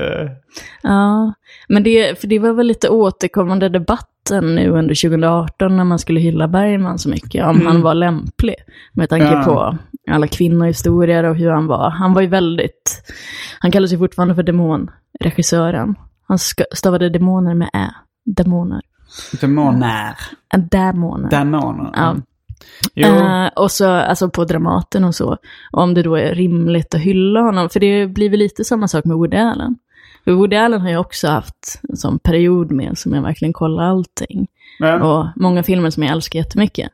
Ja, men det, för det var väl lite återkommande debatten nu under 2018 när man skulle hylla Bergman så mycket, om han var lämplig. Med tanke Mm. Ja. på alla kvinnohistorier och hur han var. Han var ju väldigt, han kallar sig fortfarande för demonregissören. Han stavade demoner med ä. Demoner. Demoner. Demoner. Demoner. Ja. Eh, och så alltså på Dramaten och så. Om det då är rimligt att hylla honom. För det blir väl lite samma sak med Woody Allen. För Woody Allen har ju också haft en sån period med som jag verkligen kollar allting. Men, Och många filmer som jag älskar jättemycket.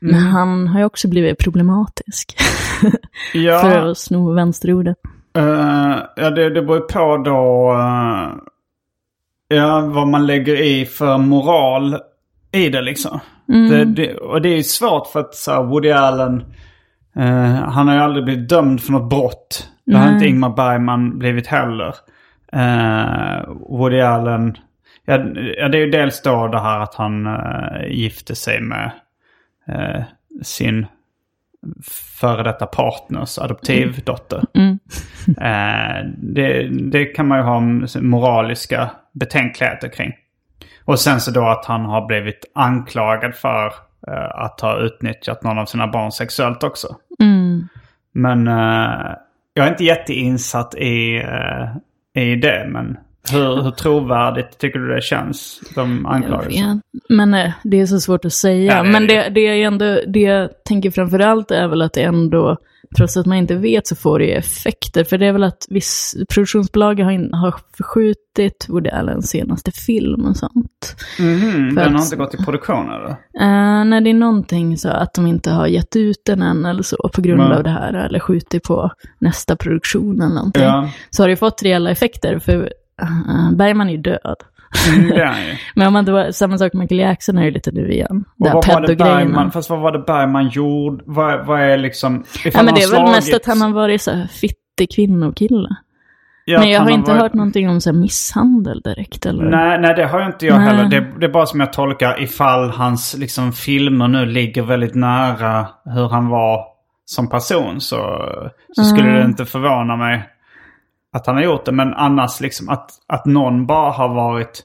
Men Mm. han har ju också blivit problematisk. ja, För att sno vänsterordet. eh, ja det, det beror ju på då eh, ja, vad man lägger i för moral i det liksom. Mm. Det, det, och det är ju svårt för att så här, Woody Allen, eh, han har ju aldrig blivit dömd för något brott. Det har inte Ingmar Bergman blivit heller. Eh, Woody Allen, ja, det är ju dels då det här att han eh, gifte sig med eh, sin före detta partners adoptivdotter. Mm. Eh, det, det kan man ju ha moraliska betänkligheter kring. Och sen så då att han har blivit anklagad för eh, att ha utnyttjat någon av sina barn sexuellt också. Mm. Men eh, jag är inte jätteinsatt i, eh, i det. Men hur, hur trovärdigt tycker du det känns? De anklagelserna? Men eh, det är så svårt att säga. Ja, det Men det. det, är ändå, det jag tänker framförallt är väl att det ändå, trots att man inte vet så får det effekter. För det är väl att viss produktionsbolag har, in, har förskjutit Woody Allens senaste film och sånt. För den har att- inte gått i produktion eller? Uh, när det är någonting så att de inte har gett ut den än eller så på grund Nej. av det här. Eller skjutit på nästa produktion eller någonting. Ja, Så har det fått reella effekter. För Bergman är ju död. mm. Men om man då, samma sak med Michael Jackson är ju lite nu igen. Och vad var det. Bergman, fast vad var det Bergman gjorde? Vad, vad är liksom... Ja, men det är väl mest att han har varit så här fittig kvinnokille. Ja, men jag har inte varit- hört någonting om så misshandel direkt. Eller? Nej, nej, det har ju inte jag Nej. heller. Det, det är bara som jag tolkar ifall hans liksom, filmer nu ligger väldigt nära hur han var som person så, så skulle Mm. det inte förvåna mig att han har gjort det. Men annars liksom att, att någon bara har varit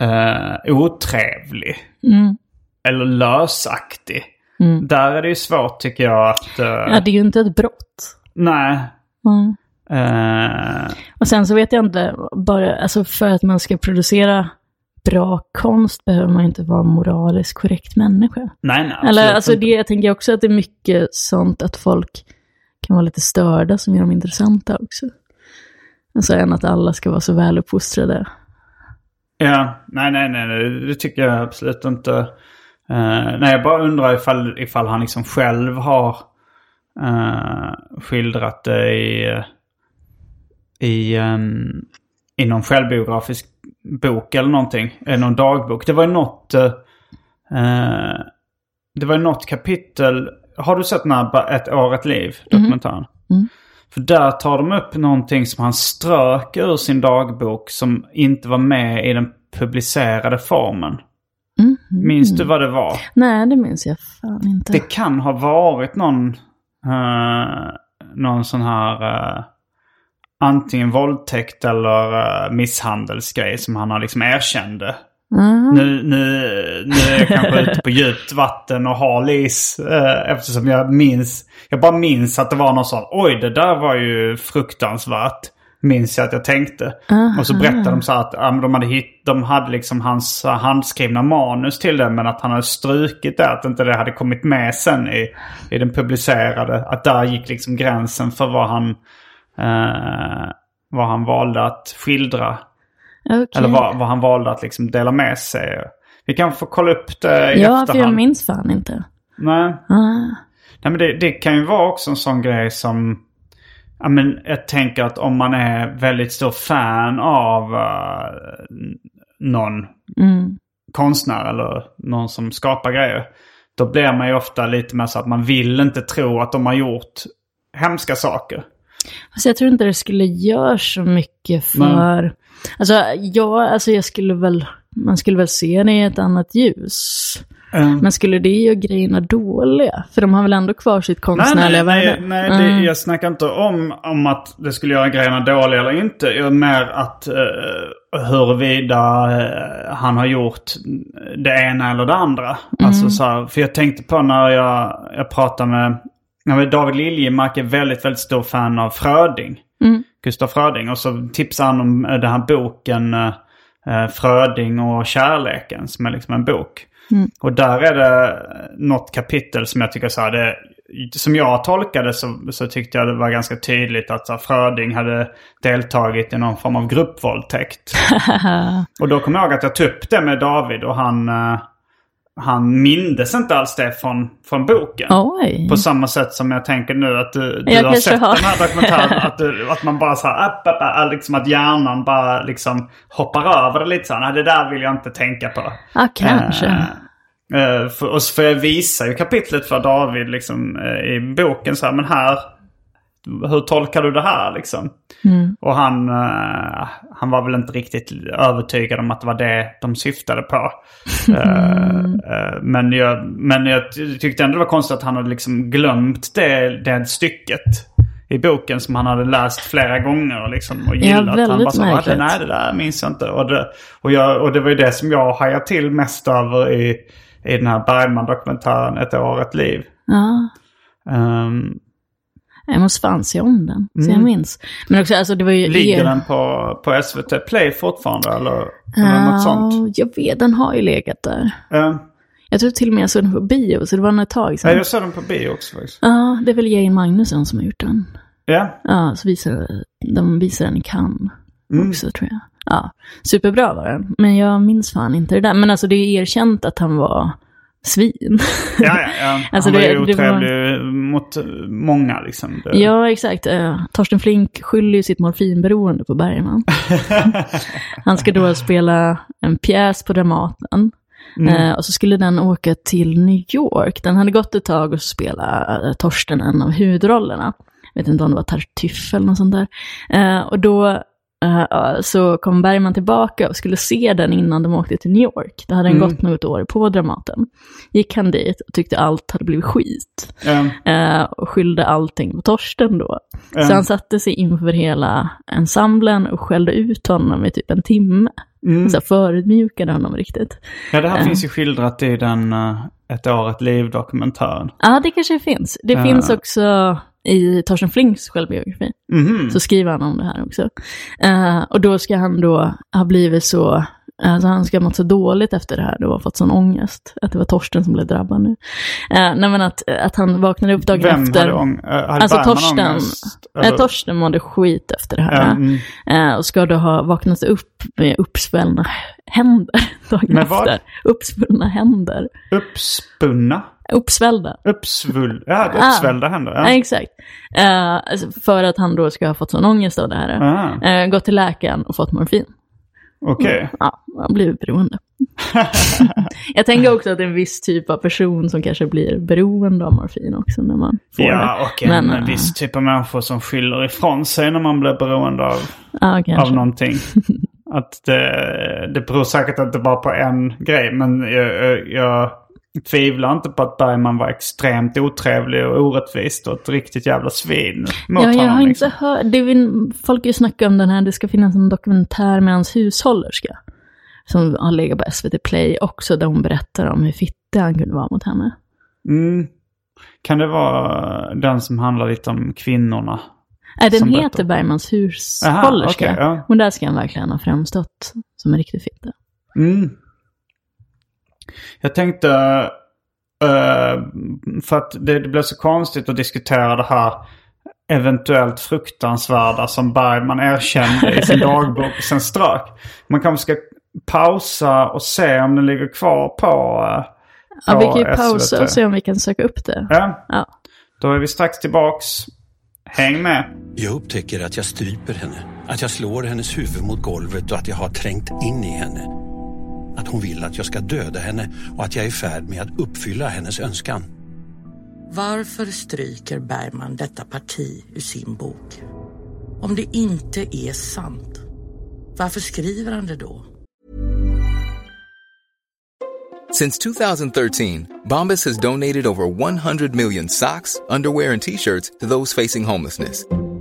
eh, otrevlig Mm. eller lösaktig. Mm. Där är det ju svårt tycker jag att... eh, Ja, det är ju inte ett brott. Nej. Mm. Eh, Och sen så vet jag inte, bara, alltså för att man ska producera bra konst behöver man inte vara moraliskt korrekt människa. nej, nej. Eller alltså det, jag tänker också att det är mycket sånt att folk kan vara lite störda som gör dem intressanta också. Alltså än att alla ska vara så väluppfostrade. Ja, nej, nej, nej, nej, det tycker jag absolut inte. Uh, nej, jag bara undrar ifall, ifall han liksom själv har eh, skildrat det i, i, um, i någon självbiografisk bok eller någonting. Eller någon dagbok. Det var ju något... eh, eh, det var ju något kapitel. Har du sett den här Ett år, ett liv? Dokumentären. Mm. För där tar de upp någonting som han strök ur sin dagbok som inte var med i den publicerade formen. Mhm. Minns du vad det var? Nej, det minns jag fan inte. Det kan ha varit någon, eh, någon sån här eh, antingen våldtäkt eller uh, misshandelsgrej som han har liksom erkände. Mhm. Nu, nu, nu är jag kanske ute på djupt vatten och har lis eh, eftersom jag minns, jag bara minns att det var någon sån, oj det där var ju fruktansvärt. Minns jag att jag tänkte. Och så berättade de så här att ja, de, hade hit, de hade liksom hans handskrivna manus till det men att han hade strukit det. Att inte det hade kommit med sen i, i den publicerade. Att där gick liksom gränsen för vad han, eh, vad han valde att skildra. Okej. Eller vad, vad han valde att liksom dela med sig. Vi kan få kolla upp det i Ja, för efterhand. jag minns fan inte. Nej. Ah. Nej, men det, det kan ju vara också en sån grej som... Ja, men jag tänker att om man är väldigt stor fan av eh, någon Mm. konstnär eller någon som skapar grejer. Då blir man ju ofta lite mer så att man vill inte tro att de har gjort hemska saker. Fast jag tror inte det skulle göra så mycket för... Alltså, ja, alltså jag skulle väl... Man skulle väl se det i ett annat ljus. Mm. Men skulle det göra grejerna dåliga? För de har väl ändå kvar sitt Nej, konstnärliga nej, värde? nej, nej det, jag snackar inte om, om att det skulle göra grejerna dåliga eller inte. Jag är mer att uh, huruvida eh, han har gjort det ena eller det andra. Alltså så här, för jag tänkte på när jag, jag pratade med, men David Liljemark är väldigt, väldigt stor fan av Fröding. Gustaf Fröding. Och så tipsade han om eh, den här boken eh, eh, Fröding och kärleken som är liksom en bok. Och där är det något kapitel som jag tycker så här, det, som jag tolkade så, så tyckte jag det var ganska tydligt att så här, Fröding hade deltagit i någon form av gruppvåldtäkt. och då kommer jag ihåg att jag tog upp det med David och han, han mindes inte alls det från, från boken. Oj. På samma sätt som jag tänker nu att du, du har sett har. den här dokumentären. att, du, att man bara så här, app, app, app, liksom att hjärnan bara liksom hoppar över det lite så här. Nej, det där vill jag inte tänka på. Ja, kanske. Eh, eh, för, och så får jag visa ju kapitlet för David liksom eh, i boken så här, men här, hur tolkar du det här liksom? Och han, eh, han var väl inte riktigt övertygad om att det var det de syftade på. Eh, eh, men, jag, men jag ty- tyckte ändå det var konstigt att han hade liksom glömt det, det stycket i boken som han hade läst flera gånger liksom, och gillat. han väldigt bara sa, "Ah, märkligt. nej det där minns jag inte. Och det, och, jag, och det var ju det som jag hajade till mest över i, i den här Bergman-dokumentären Ett år, ett liv. Ja. Um, Jag måste fan se om den, så jag minns. Men också, alltså det var ju... Mm. ligger er- den på, på SVT Play fortfarande eller, eller något sånt? Ja, jag vet, den har ju legat där. Uh, Jag tror till och med jag såg den på bio, så det var nog ett tag ja, sedan. jag såg den på bio också faktiskt. Ja, det är väl Jane Magnusson som har gjort den. Ja, Ja, så visar de visar den i Cannes Mm. också tror jag. Ja, superbra var den. Men jag minns fan inte det där. Men alltså det är erkänt att han var svin. ja, ja. ja. Alltså, Han var det- ju det var- otrevlig mot många liksom. Det, ja, exakt. Uh, Torsten Flink skyller ju sitt morfinberoende på Bergman. han ska då spela en pjäs på Dramaten. Mm. Eh, och så skulle den åka till New York. Den hade gått ett tag och spela uh, Torsten en av huvudrollerna. Jag vet inte om det var Tartuffe eller något sånt där. Och då eh, så kom Bergman tillbaka och skulle se den innan de åkte till New York. Det hade den Mm. gått något år på Dramaten. Gick han dit och tyckte allt hade blivit skit. Ja, Eh, och skyllde allting på Torsten då. Ja. Så han satte sig inför hela ensemblen och skällde ut honom i typ en timme. Mm. Så förödmjukade honom riktigt. ja, det här finns ju skildrat i den uh, Ett år, ett liv-dokumentären. Ja, det kanske finns. Det finns också i Torsten Flinks självbiografi. Mhm. Så skriver han om det här också. Eh, och då ska han då ha blivit så Alltså han ska ha mått så dåligt efter det här och har fått sån ångest. Att det var Torsten som blev drabbad nu. Uh, nej men att, att han vaknade upp dagen Vem efter. hade ång- äh, hade Alltså Torsten, ångest? Eller- Torsten mådde skit efter det här. Mm. Eh, och ska då ha vaknat upp med uppsvällda händer dagen Med vad? efter. Uppsvullna händer. Uppspunna? Uppsvällda. Uppsvull... Ja, Ah. uppsvällda händer. Ja. Ja. exakt. Eh, alltså för att han då ska ha fått sån ångest av det här. Ah, Eh, gått till läkaren och fått morfin. Okej. Ja, han blivit beroende. Jag tänker också att det är en viss typ av person som kanske blir beroende av morfin också när man får Ja, det. och en Men, eh, viss typ av människor som skyller ifrån sig när man blir beroende av, Ja, av någonting. Att det, det beror säkert inte bara på en grej, men jag, jag tvivlar inte på att Bergman var extremt otrevlig och orättvist och ett riktigt jävla svin mot Ja, jag honom. har liksom. inte hört, det vill, folk ju snacka om den här, det ska finnas en dokumentär med hans hushållerska. Som har legat på SVT Play också, där hon berättar om hur fittig han kunde vara mot henne. Mm. Kan det vara den som handlar lite om kvinnorna? Nej, den Som heter berättar. Bergmans Aha, hushållerska. okej, ja. Och där ska han verkligen ha framstått som en riktig fitta. Mm. Jag tänkte, eh, för att det, det blev så konstigt att diskutera det här eventuellt fruktansvärda som Bergman erkände i sin dagbok och sen strök. Man kanske ska pausa och se om den ligger kvar på, eh, Ja, vi kan ju pausa och se om vi kan söka upp det. Ja, Ja. då är vi strax tillbaks. Häng med. Jag upptäcker att jag stryper henne, att jag slår hennes huvud mot golvet och att jag har trängt in i henne. Att hon vill att jag ska döda henne och att jag är i färd med att uppfylla hennes önskan. Varför stryker Bergman detta parti ur sin bok? Om det inte är sant, varför skriver han det då? Since 2013, Bombas has donated over 100 million socks, underwear, and t shirts to those facing homelessness.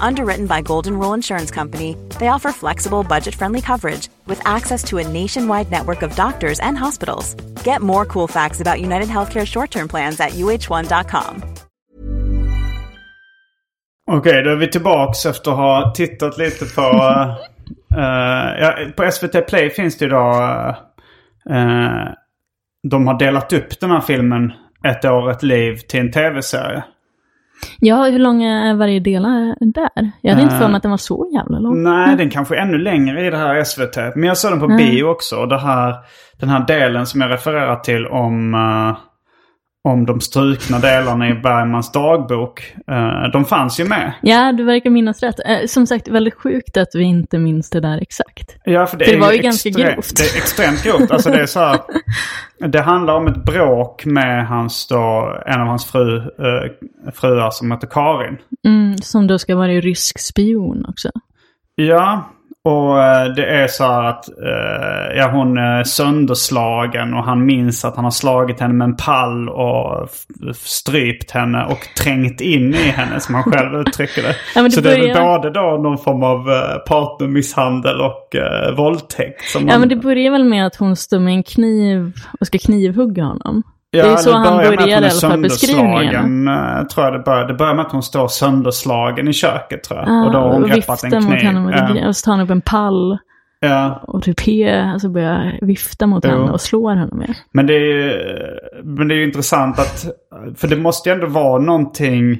Underwritten by Golden Rule Insurance Company, they offer flexible, budget friendly coverage with access to a nationwide network of doctors and hospitals. Get more cool facts about United Healthcare short term plans at uh1.com. Okej, då är vi tillbaks efter att ha tittat lite på... eh, ja, på SVT Play finns det då... eh, de har delat upp den här filmen Ett år, ett liv till en tv-serie. Ja, hur långa är varje del där? Jag hade inte Eh, för mig att den var så jävla lång. Nej, den kanske är ännu längre i det här SVT. Men jag såg den på bio också. Och det här, den här delen som jag refererar till om, eh, om de strukna delarna i Bergmans dagbok. eh, de fanns ju med. Ja, du verkar minnas rätt. Eh, Som sagt, väldigt sjukt att vi inte minns det där exakt. Ja, för det, För det var ju ganska grovt. Det är extremt grovt. Alltså det är så här, Det handlar om ett bråk med hans då, en av hans fru, eh, fruar som heter Karin. Mm, som då ska vara rysk spion också. Ja, och eh, det är så här att eh, ja, hon är sönderslagen och han minns att han har slagit henne med en pall och strypt henne och trängt in i henne som han själv uttrycker det. Ja, det så det är väl börjar- både då någon form av eh, partnermisshandel och eh, våldtäkt. Som Ja, man- men det börjar väl med att hon står med en kniv och ska knivhugga honom. Det är så han börjar i alla fall sönderslagen, eh, tror jag det börjar. Det börjar med att hon står sönderslagen i köket tror jag. Ja, och då har hon greppat en mot kniv. henne med Ja. ja. och så tar han upp en pall Ja. och typ he, alltså börjar vifta mot henne och slår henne med. Men det, är ju, men det är intressant att, för det måste ju ändå vara någonting,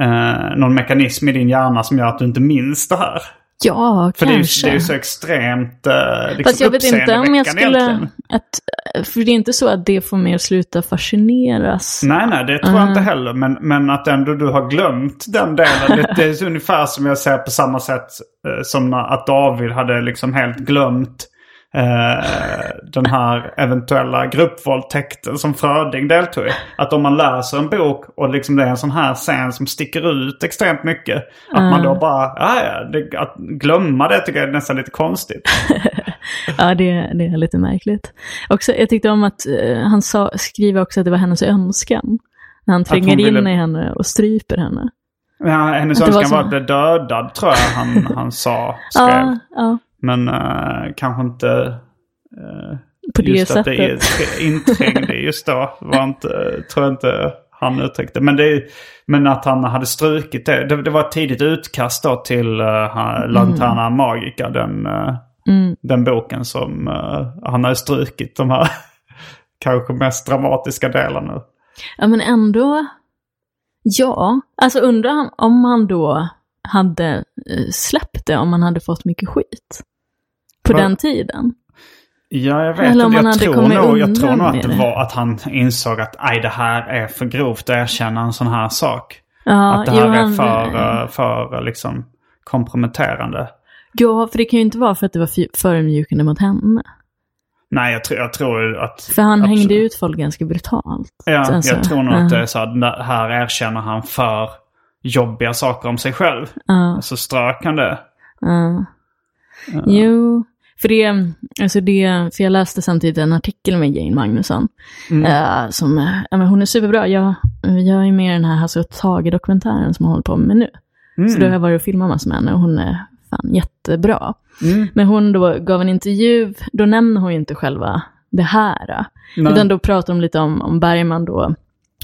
eh, någon mekanism i din hjärna som gör att du inte minns det här. Ja, För det är, ju, kanske. det är ju så extremt eh, liksom Fast jag vet inte om jag skulle... egentligen. Att, för det är inte så att det får mig att sluta fascineras. Nej, nej, det tror jag inte heller. Men, men att ändå du har glömt den delen. Det, det är ungefär som jag säger på samma sätt eh, som att David hade liksom helt glömt eh, den här eventuella gruppvåldtäkten som Fröding deltog i. Att om man läser en bok och liksom det är en sån här scen som sticker ut extremt mycket. Att man då bara, ja, ja, det, att glömma det tycker jag är nästan lite konstigt. Ja, det, det är lite märkligt. Också, jag tyckte om att eh, han sa, skriver också att det var hennes önskan. När han tränger ville- in i henne och stryper henne. Ja, hennes Att det var önskan var att bli dödad tror jag han, han sa, skrev. Ja, ja, Men eh, kanske inte... eh, på det just att det är sättet. inträngd i just då. Var inte, tror jag inte han uttryckte. Men, det, men att han hade strukit det. Det, det var ett tidigt utkast då till uh, Lanterna Magica. Den, eh, Mm. den boken som eh, han hade strukit de här kanske mest dramatiska delarna. Ja, men ändå. Ja, alltså undrar om han då hade eh, släppt det om han hade fått mycket skit. På Va? den tiden. Ja, jag vet Eller om Jag hade tror, nog, jag tror nog att det det. var att han insåg att aj, det här är för grovt att erkänna en sån här sak. Ja, att det här är för, eh, för eh, liksom komprometterande. Ja, för det kan ju inte vara för att det var förödmjukande mot henne. Nej, jag, tror- jag tror att... För han absolut. hängde ut folk ganska brutalt. Ja, Alltså, jag tror nog ja. att det är så att här erkänner han för jobbiga saker om sig själv. Ja, Så strök han det. ja. Jo, för det, alltså det, för jag läste samtidigt en artikel med Jane Magnusson. eh, som, eh, ja, men hon är superbra. Jag, jag är med i den här Hasse och Tage-dokumentären som hon håller på med nu. Så då har jag varit och filmat massor med henne och hon är fan jättebra. Men hon då gav en intervju, då nämner hon ju inte själva det här. Nej. Utan då pratar de lite om, om Bergman då.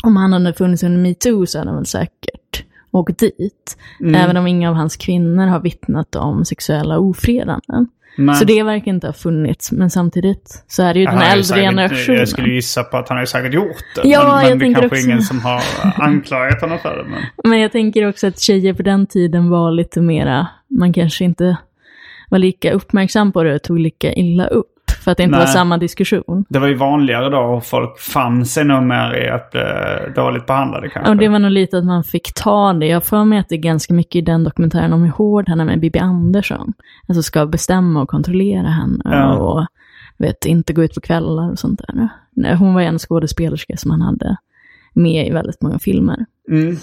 Om han hade funnits under metoo så hade han väl säkert åkt dit. Även om inga av hans kvinnor har vittnat om sexuella ofredanden. Men, Så det verkar inte ha funnits. Men samtidigt så är det ju den äldre säkert, generationen. Jag skulle gissa på att han har ju säkert gjort det. Ja, men, men jag det tänker kanske också- ingen som har anklagat honom för det. Men... Men jag tänker också att tjejer på den tiden var lite mera, man kanske inte var lika uppmärksam på det och tog lika illa upp. För att det inte Nej. var samma diskussion. Det var ju vanligare då och folk fann sig nog mer i att bli dåligt behandlade kanske. Och det var nog lite att man fick ta det. Jag för mig att det är ganska mycket i den dokumentären om hur hård han är med Bibi Andersson. Alltså ska bestämma och kontrollera henne Ja. och vet, inte gå ut på kvällar och sånt där. Hon var en skådespelerska som han hade med i väldigt många filmer. Mm.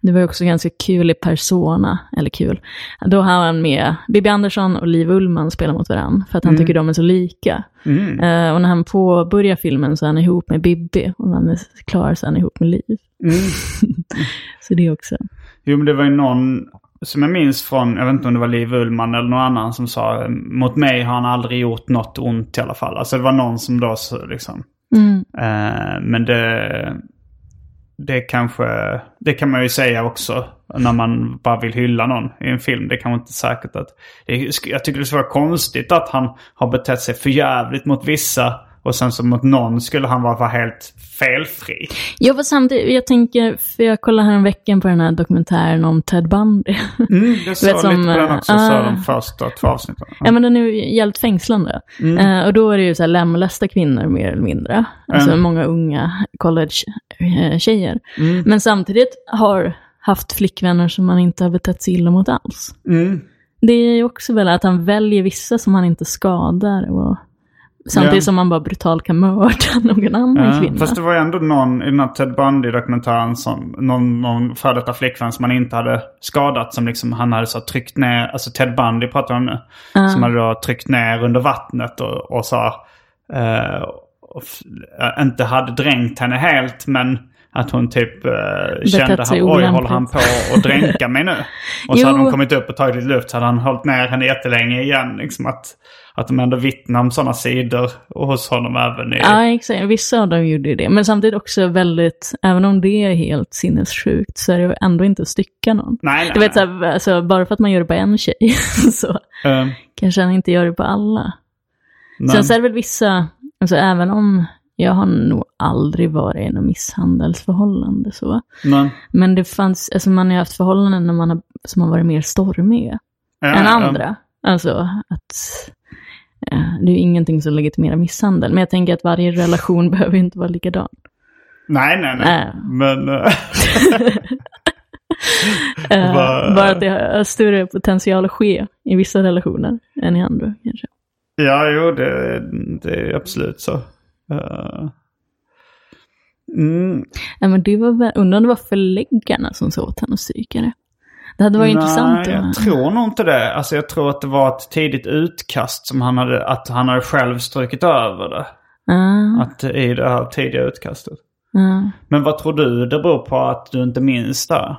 Det var också ganska kul i Persona, eller kul. Då har han med Bibi Andersson och Liv Ullmann spelar mot varandra, för att han tycker de är så lika. Mm. Eh, och när han påbörjar filmen så är han ihop med Bibi, och när han är klar så är han ihop med Liv. Mm. Så det också. Jo, men det var ju någon som jag minns från, jag vet inte om det var Liv Ullmann eller någon annan som sa mot mig har han aldrig gjort något ont i alla fall. Alltså det var någon som då så, liksom. Mm. Eh, men det, det kanske, det kan man ju säga också när man bara vill hylla någon i en film. Det kan man inte säkert att, det, jag tycker det skulle vara konstigt att han har betett sig förjävligt mot vissa och sen så mot någon skulle han vara helt felfri. Jag var samtidigt, jag tänker, för jag kollade här en veckan på den här dokumentären om Ted Bundy. Mm, det såg lite som, på den också, eh, så ah. de första två avsnitten. Ja men den är ju jävligt fängslande. Mm. Eh, och då är det ju så här lemlästa kvinnor mer eller mindre. Alltså Mm. många unga college-tjejer. Mm. Men samtidigt har haft flickvänner som man inte har betett sig illa mot alls. Mm. Det är ju också väl att han väljer vissa som han inte skadar. Och samtidigt Ja. som man bara brutalt kan mörda någon annan Ja, kvinna. fast det var ju ändå någon i den här Ted Bundy-dokumentären som någon, någon före detta flickvän som han inte hade skadat som liksom han hade så tryckt ner, alltså Ted Bundy pratar om nu. Som hade då tryckt ner under vattnet och, och så, eh, och f- eh, inte hade dränkt henne helt men Att hon typ uh, kände att oj, olämpligt." håller han på att dränka mig nu? Och så hade hon kommit upp och tagit lite luft så hade han hållit ner henne jättelänge igen. Liksom att, att de ändå vittnar om sådana sidor och hos honom även i... Ja, exakt. Vissa av dem gjorde ju det. Men samtidigt också väldigt, även om det är helt sinnessjukt, så är det ändå inte att stycka någon. nej, nej. Du vet, så här, alltså, bara för att man gör det på en tjej, så nej. Eh, kanske han inte gör det på alla. nej. Sen så är det väl vissa, alltså även om jag har nog aldrig varit i något misshandelsförhållande så. nej. Men det fanns, alltså man har haft förhållanden när man har, som har varit mer stormiga Ja, än ja. andra. Alltså att det är ju ingenting som legitimerar misshandel. Men jag tänker att varje relation behöver inte vara likadan. Nej, nej, nej. Nej. Men... Vad- bara att det har större potential att ske i vissa relationer än i andra kanske. ja, jo, det, det är absolut så. Eh, mm, Ja, men det var väl, undrar om det var förläggarna som sa åt henne att stryka det. Det hade varit intressant. Nej, jag tror nog inte det. Alltså jag tror att det var ett tidigt utkast som han hade, att han hade själv strukit över det. Ja, Att i det här tidiga utkastet. ja. Men vad tror du det beror på att du inte minns det?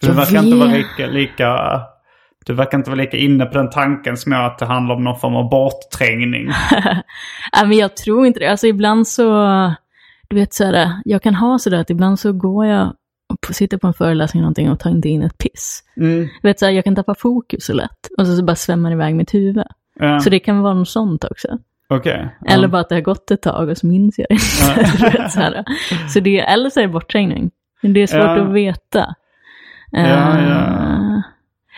Du verkar inte vara lika, lika... Du verkar inte vara lika inne på den tanken som jag att det handlar om någon form av bortträngning. ja, men jag tror inte det. Alltså ibland så, du vet så här, jag kan ha sådär att ibland så går jag och sitter på en föreläsning eller någonting och tar inte in ett piss. Mm. Du vet så här, jag kan tappa fokus så lätt. Och så, så bara svämmar iväg mitt huvud. Ja, Så det kan vara något sånt också. Okej. Eller Ja. bara att det har gått ett tag och så minns jag det inte. Så, så det, eller så är det bortträngning. Men det är svårt att veta. Ja, Eh, ja.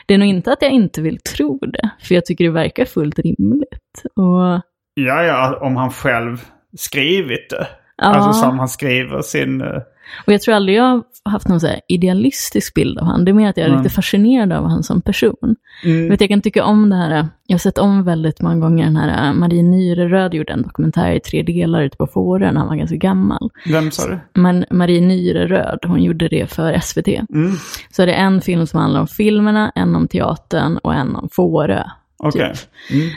Det är nog inte att jag inte vill tro det, för jag tycker det verkar fullt rimligt. Och, Ja, ja, om han själv skrivit det. ja, Alltså som han skriver sin... eh, och jag tror aldrig jag haft någon så idealistisk bild av han. Det är mer att jag är Mm. lite fascinerad av han som person. Mm. Vet, jag kan tycka om det här, jag har sett om väldigt många gånger den här Marie Nyreröd gjorde en dokumentär i tre delar ute på Fårö när han var ganska gammal. Vem sa du? Men Marie Nyreröd, hon gjorde det för SVT. Mm. Så är det en film som handlar om filmerna, en om teatern och en om Fårö. Typ.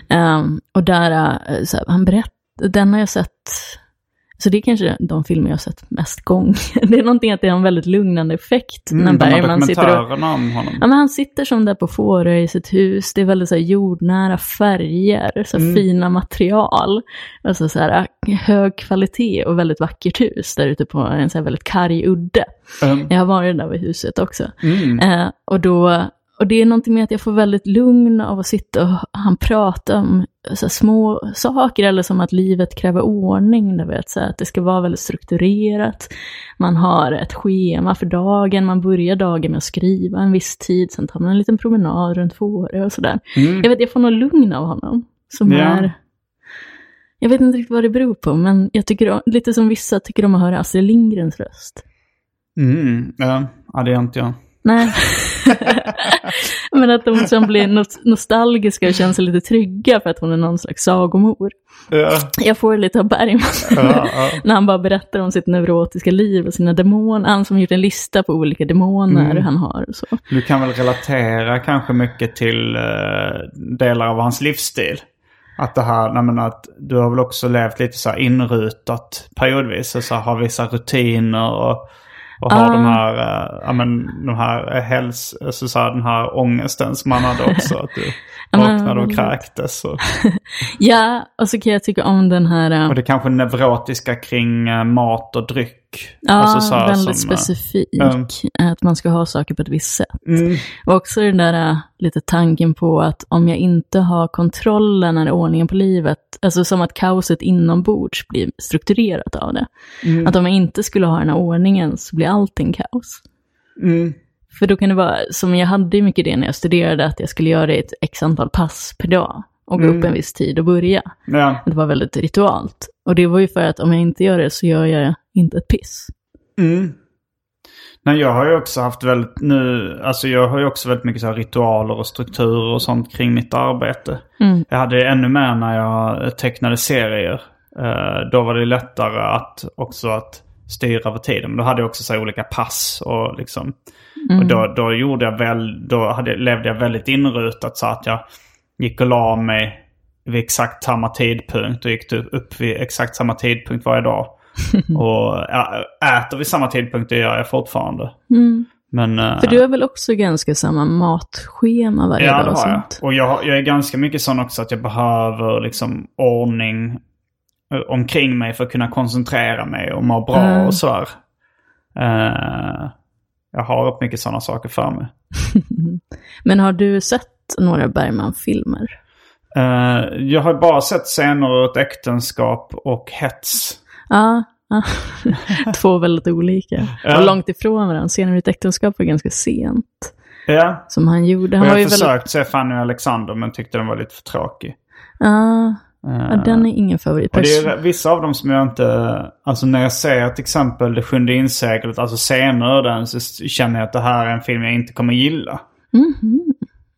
Mm. Um, och där, uh, så här, han berättar, den har jag sett, så det är kanske de filmer jag har sett mest gånger. Det är någonting att det har en väldigt lugnande effekt när Mm, här Bergman sitter och... om honom. Ja, men han sitter som där på Fårö i sitt hus. Det är väldigt så här, jordnära färger, så Mm. fina material. Alltså så här, hög kvalitet och väldigt vackert hus där ute på en så här, väldigt karg udde. Um, Jag har varit där vid huset också. mm. Eh, och, då, och det är någonting med att jag får väldigt lugn av att sitta och han pratar om så små saker, eller som att livet kräver ordning, du vet, så att det ska vara väldigt strukturerat. Man har ett schema för dagen, man börjar dagen med att skriva en viss tid, sen tar man en liten promenad runt Fårö och sådär. Mm. Jag vet, jag får något lugn av honom. Som Ja. är... Jag vet inte riktigt vad det beror på, men jag tycker om, lite som vissa tycker om att höra Astrid Lindgrens röst. Mm. Ja, ja, det är inte jag. Nej. Men att de som blir nos- nostalgiska och känner sig lite trygga för att hon är någon slags sagomor. Ja, Jag får lite av Bergman. ja, ja. När han bara berättar om sitt neurotiska liv och sina demoner. Han som gjort en lista på olika demoner Mm. han har och så. Du kan väl relatera kanske mycket till eh, delar av hans livsstil. Att det här, nej men att du har väl också levt lite så här inrutat periodvis. Och så har vissa rutiner och, och har Ah. de här, eh, ja men de här eh, häls, alltså så här, den här ångesten som han hade också. Att du vaknade och kräktes. Och, Ja, och så kan jag tycka om den här... och det kanske neurotiska kring eh, mat och dryck. Ja, Alltså så väldigt som, eh, specifik. um. Att man ska ha saker på ett visst sätt. Mm, Och också den där äh, lite tanken på att om jag inte har kontrollen eller ordningen på livet, alltså som att kaoset inombords blir strukturerat av det. mm, Att om jag inte skulle ha den här ordningen så blir allting kaos. mm, För då kan det vara, som jag hade ju mycket det när jag studerade, att jag skulle göra ett x antal pass per dag och gå Mm. upp en viss tid och börja. ja. Det var väldigt ritualt. Och det var ju för att om jag inte gör det så gör jag inte ett piss. Mm. Nej, jag har ju också haft väldigt nu, alltså jag har ju också väldigt mycket så ritualer och strukturer och sånt kring mitt arbete. Mm. Jag hade ännu mer när jag tecknade serier. Eh, då var det lättare att också att styra över tiden. Men då hade jag också så olika pass och liksom. Och då, då gjorde jag väl, då hade, levde jag väldigt inrutat så att jag gick och la mig vid exakt samma tidpunkt och gick upp vid exakt samma tidpunkt varje dag. Och ja, äter vid samma tidpunkt, det gör jag fortfarande. Mm. Men, eh, För du har väl också ganska samma matschema varje ja, dag? det och har jag. Och jag, jag är ganska mycket sån också att jag behöver liksom ordning eh, omkring mig för att kunna koncentrera mig och må bra Mm. och sådär. Eh, jag har rätt mycket sådana saker för mig. Men har du sett några Bergman-filmer? Eh, jag har bara sett scener ur ett äktenskap och hets. Ja, ja. två väldigt olika. Ja. Och långt ifrån varandra. Scener i ett äktenskap var ganska sent. Ja, Som han gjorde. och Han jag har ju väldigt... försökt se Fanny och Alexander men tyckte den var lite för tråkig. Ja, Eh, ja, den är ingen favorit. Och det är vissa av dem som jag inte... Alltså när jag ser till exempel Det sjunde inseglet, alltså scener ur den, så känner jag att det här är en film jag inte kommer gilla.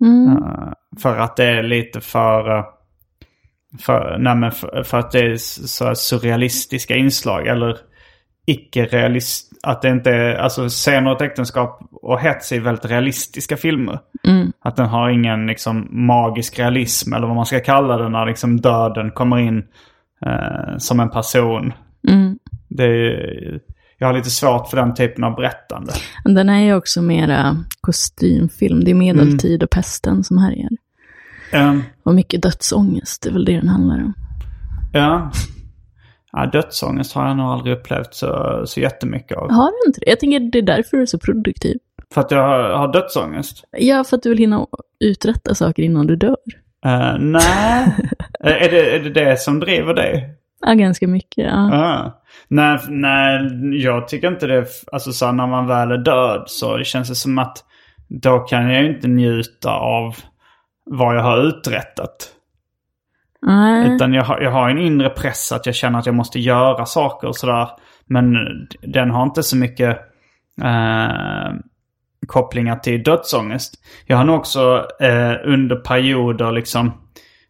Mm. Eh, för att det är lite för... För, nej för, för att det är så surrealistiska inslag. Eller icke-realist... Att det inte är... Alltså scener ett äktenskap och hets är väldigt realistiska filmer. Mm. Att den har ingen liksom magisk realism eller vad man ska kalla det när liksom döden kommer in eh, som en person. Mm. Det är, jag har lite svårt för den typen av berättande. Den är ju också mera kostymfilm. Det är medeltid och pesten som härjar. Um, Och mycket dödsångest, det är väl det den handlar om. ja. ja, dödsångest har jag nog aldrig upplevt så, så jättemycket av. Har du inte det? Jag tänker det är därför du är så produktiv. För att jag har, har dödsångest? Ja, för att du vill hinna uträtta saker innan du dör. Uh, nej. Eh, är, det, är det det som driver dig? Ja, ganska mycket. Ja. Ah. Nej, nej, jag tycker inte det. Alltså så när man väl är död så känns det som att då kan jag inte njuta av vad jag har uträttat. Nej. Utan jag har, jag har en inre press att jag känner att jag måste göra saker och sådär. Men den har inte så mycket eh, kopplingar till dödsångest. Jag har nog också eh, under perioder liksom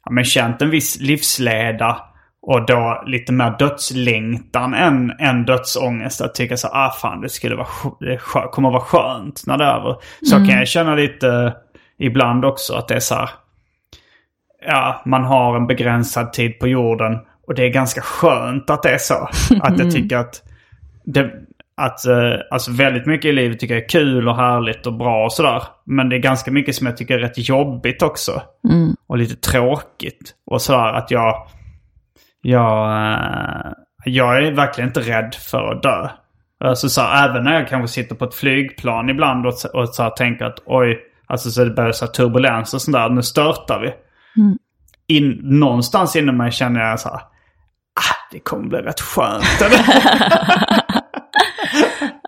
ja, men känt en viss livsleda. Och då lite mer dödslängtan än, än dödsångest. Att tycka så ah fan det skulle vara, det kommer vara skönt när det är över. Så kan jag känna lite ibland också att det är så här ja, man har en begränsad tid på jorden. Och det är ganska skönt att det är så. Att jag tycker att, det, att eh, alltså väldigt mycket i livet tycker jag är kul och härligt och bra och sådär. Men det är ganska mycket som jag tycker är rätt jobbigt också. Och lite tråkigt. Och sådär att jag, jag, eh, jag är verkligen inte rädd för att dö. Alltså så här, även när jag kanske sitter på ett flygplan ibland och, och så här, tänker att oj, alltså så det börjar så här turbulens och sånt där, nu störtar vi. In, någonstans inom mig känner jag så här, ah, det kommer bli rätt skönt.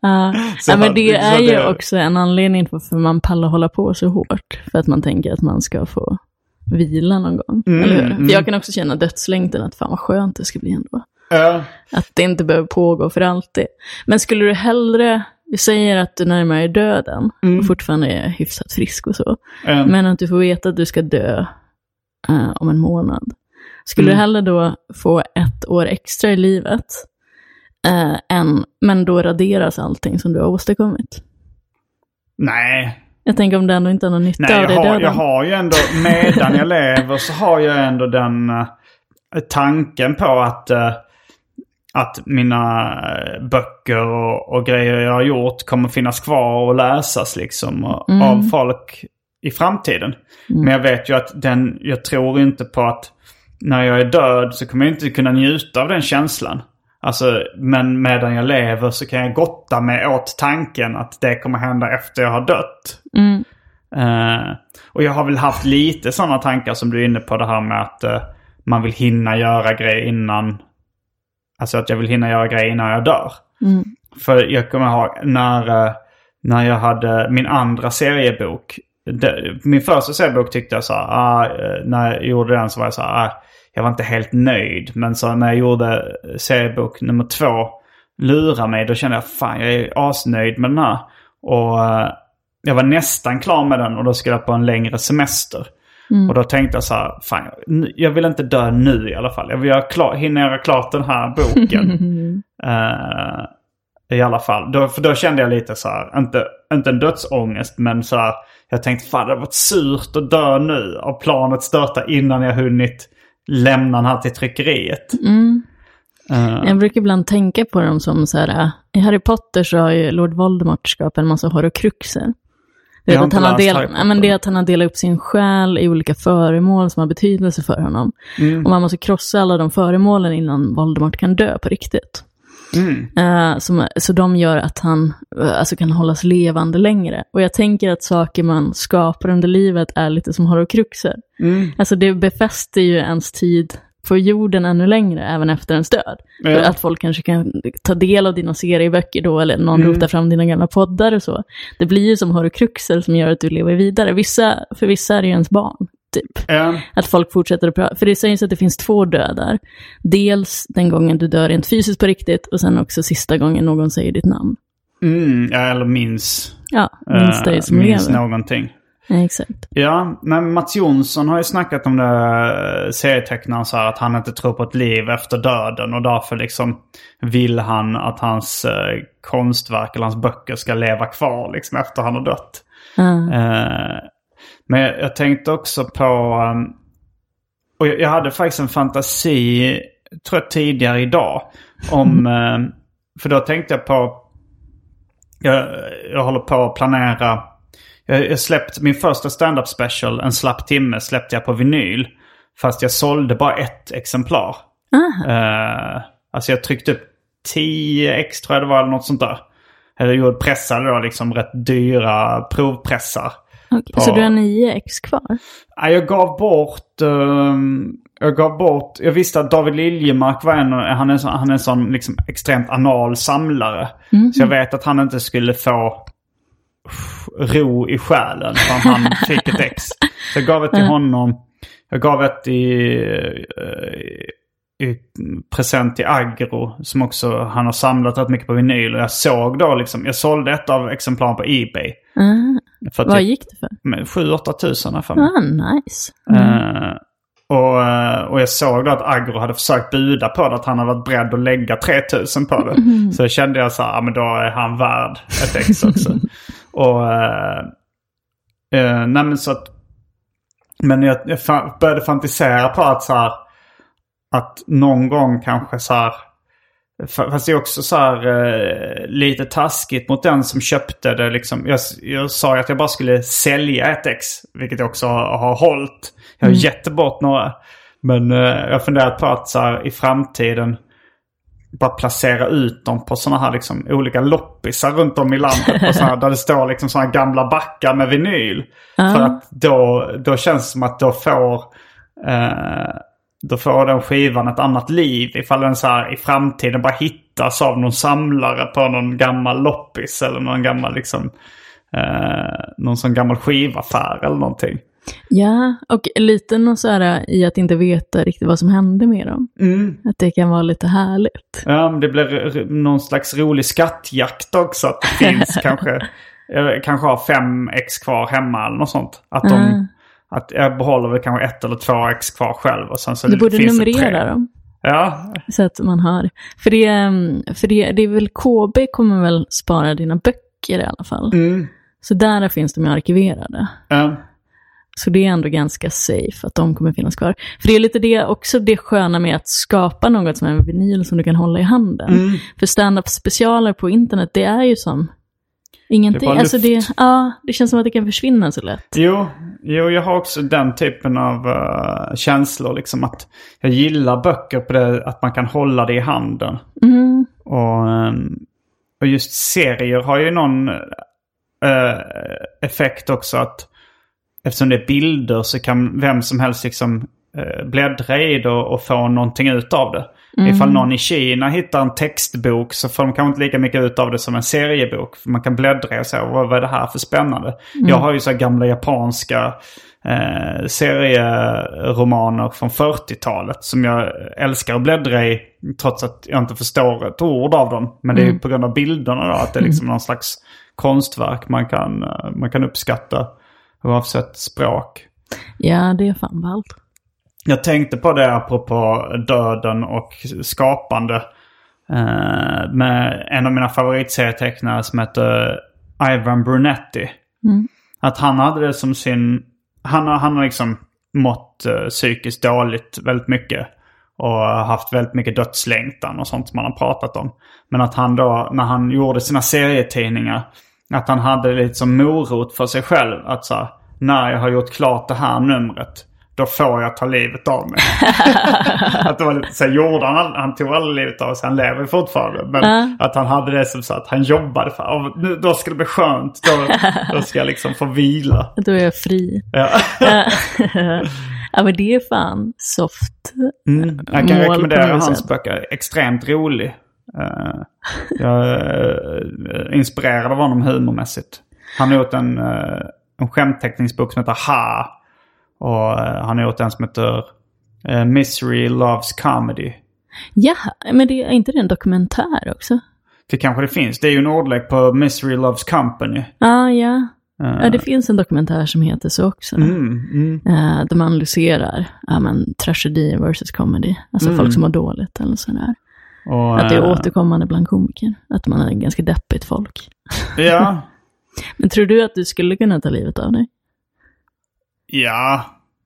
Ja, Så ja, men det så är ju det- också en anledning till varför man pallar hålla på så hårt. För att man tänker att man ska få vila någon gång. Mm, eller hur? mm. För jag kan också känna dödslängtan, att fan vad skönt det ska bli ändå. Ja. Att det inte behöver pågå för alltid. Men skulle du hellre, vi säger att du närmar dig döden och fortfarande är hyfsat frisk och så. Mm. Men att du får veta att du ska dö eh, om en månad. Skulle Mm. du hellre då få ett år extra i livet, eh, än, men då raderas allting som du har åstadkommit? Nej, Jag tänker om du ändå inte har någon nytta Nej, av jag det har, döden. jag har ju ändå, medan jag lever så har jag ändå den eh, tanken på att, att mina eh, böcker och, och grejer jag har gjort kommer finnas kvar och läsas liksom och, av folk i framtiden. Men jag vet ju att den, jag tror inte på att när jag är död så kommer jag inte kunna njuta av den känslan. Alltså, men medan jag lever så kan jag gotta mig åt tanken att det kommer hända efter jag har dött. Eh, och jag har väl haft lite sådana tankar som du är inne på det här med att eh, man vill hinna göra grejer innan. Alltså att jag vill hinna göra grejer innan jag dör. För jag kommer ihåg när, eh, när jag hade min andra seriebok. Min första seriebok tyckte jag så här, ah, eh, när jag gjorde den så var jag så här, ah, jag var inte helt nöjd. Men så när jag gjorde seriebok nummer två, Lura mig, då kände jag fan jag är asnöjd med den här. Och eh, jag var nästan klar med den och då skulle jag på en längre semester. Och då tänkte jag så här, fan jag vill inte dö nu i alla fall. Jag vill göra klar, hinna göra klart den här boken. Eh, I alla fall. Då, för då kände jag lite så här, inte, inte en dödsångest men så här, jag tänkte fan det har varit surt att dö nu. Och planet störta innan jag hunnit lämna den här till tryckeriet. Eh, Jag brukar ibland tänka på dem som så här, i Harry Potter så har ju Lord Voldemort skapat en massa horrocruxer. Det är, att han har del, ja, men det är att han har delat upp sin själ i olika föremål som har betydelse för honom. Mm. Och man måste krossa alla de föremålen innan Voldemort kan dö på riktigt. Mm. Eh, som, så de gör att han eh, alltså kan hållas levande längre. Och jag tänker att saker man skapar under livet är lite som horrocruxer. Mm. Alltså det befäster ju ens tid på jorden ännu längre, även efter ens död. För Ja. att folk kanske kan ta del av dina serieböcker då, eller någon Mm. rotar fram dina gamla poddar och så. Det blir ju som horrocruxer som gör att du lever vidare. Vissa, för vissa är det ju ens barn, typ. Ja. Att folk fortsätter att prata. För det sägs att det finns två dödar. Dels den gången du dör rent fysiskt på riktigt, och sen också sista gången någon säger ditt namn. Mm, eller minns. Ja, minns dig eh, som minns lever. någonting. Exakt. Ja, men Mats Jonsson har ju snackat om det, eh, serietecknaren så här, att han inte tror på ett liv efter döden och därför liksom vill han att hans eh, konstverk eller hans böcker ska leva kvar liksom efter han har dött. Ja. Eh, men jag, jag tänkte också på, um, och jag, jag hade faktiskt en fantasi, tror jag tidigare idag, om, eh, för då tänkte jag på, jag, jag håller på att planera, jag, släppte min första stand-up special, en slapp timme, släppte jag på vinyl. Fast jag sålde bara ett exemplar. Eh, alltså jag tryckte upp 10 ex tror jag det var eller något sånt där. Eller jag pressade då liksom rätt dyra provpressar. Okej, på- Så du har nio ex kvar? Ja, jag gav bort... ehm, jag gav bort... Jag visste att David Liljemark var en... Han är han är en sån liksom extremt anal samlare. Så jag vet att han inte skulle få ro i själen förrän han ett ex. Så jag gav ett till honom. Jag gav ett i, eh, i present till Agro. Som också han har samlat rätt mycket på vinyl. Och jag såg då liksom... Jag sålde ett av exemplaren på Ebay. Ah, För vad typ gick det för? med 7-8 tusen jag mig. Ah, nice. Eh, och, eh, och jag såg då att Agro hade försökt buda på det. Att han hade varit beredd att lägga 3000 på det. Så kände jag så här, ja, men då är han värd ett ex också. och, eh, eh, nej men så att, men jag, jag började fantisera på att så här, att någon gång kanske så här, fa- Fast det är också så här eh, lite taskigt mot den som köpte det. Liksom. Jag, jag sa ju att jag bara skulle sälja ett ex. Vilket jag också har, har hållit. Jag har gett bort några. Men eh, jag har funderat på att så här, i framtiden bara placera ut dem på sådana här liksom, olika loppisar runt om i landet. På såna där det står liksom sådana gamla backar med vinyl. För att då, då känns det som att då får, eh, då får den skivan ett annat liv. Ifall den så här, i framtiden bara hittas av någon samlare på någon gammal loppis. Eller någon gammal liksom, eh, någon sån gammal skivaffär eller någonting. Ja, och lite något så här i att inte veta riktigt vad som hände med dem. Att det kan vara lite härligt. Ja, men det blir någon slags rolig skattjakt också. Att det finns kanske, jag kanske har fem ex kvar hemma eller något sånt. Att, de, Mm. att jag behåller väl kanske ett eller två ex kvar själv. Och sen så Du borde finns numrera dem. Ja, Så att man har. För det, mm, för det, det är väl KB kommer väl spara dina böcker i alla fall. Mm. Så där finns de ju arkiverade. ja. Så det är ändå ganska safe att de kommer finnas kvar. För det är lite det, också det sköna med att skapa något som är en vinyl som du kan hålla i handen. Mm. För stand-up specialer på internet, det är ju som ingenting. Det alltså det, ja, det känns som att det kan försvinna så lätt. Jo, jo, jag har också den typen av uh, känslor. Liksom att jag gillar böcker på det att man kan hålla det i handen. Mm. Och, ehm, och just serier har ju någon eh, effekt också. att Eftersom det är bilder så kan vem som helst liksom eh, bläddra i det och, och få någonting ut av det. Ifall någon i Kina hittar en textbok så får de kanske inte lika mycket ut av det som en seriebok. För man kan bläddra och säga vad, vad är det här för spännande. Jag har ju så här gamla japanska eh, serieromaner från 40-talet som jag älskar att bläddra i. Trots att jag inte förstår ett ord av dem. Men det är ju på grund av bilderna då. Att det är liksom någon slags konstverk man kan, eh, man kan uppskatta oavsett språk. Ja, det är fan ballt. Jag tänkte på det apropå döden och skapande. Eh, med en av mina favoritserietecknare som heter Ivan Brunetti. Att han hade det som sin... Han har, han har liksom mått eh, psykiskt dåligt väldigt mycket. och haft väldigt mycket dödslängtan och sånt som man har pratat om. Men att han då, när han gjorde sina serietidningar, att han hade lite som morot för sig själv. Att så här, när jag har gjort klart det här numret, då får jag ta livet av mig. att det var lite så här, gjorde han, han tog aldrig livet av sig, han lever fortfarande. Men Ja. att han hade det som så att han jobbade för, "Åh, nu, då ska det bli skönt, då, då ska jag liksom få vila. Då är jag fri. Ja. ja, men det är fan soft. Mm. Jag kan mål rekommendera hans böcker. Extremt rolig. Eh, jag är eh, inspirerad av honom humormässigt. Han har gjort en, uh, en skämtteckningsbok som heter Ha. Och han har gjort en som heter Misery Loves Comedy. Ja, men det är inte det en dokumentär också? Det kanske det finns. Det är ju en ordlek på Misery Loves Company. Ah, ja, ja. det finns en dokumentär som heter så också. mm, mm. Där man analyserar ja, men, tragedi versus comedy. Alltså Mm. folk som mår dåligt eller sådär. Och, Att det är eh, återkommande bland komiker. Att man är ganska deppigt folk. Ja. Men tror du att du skulle kunna ta livet av dig? Ja.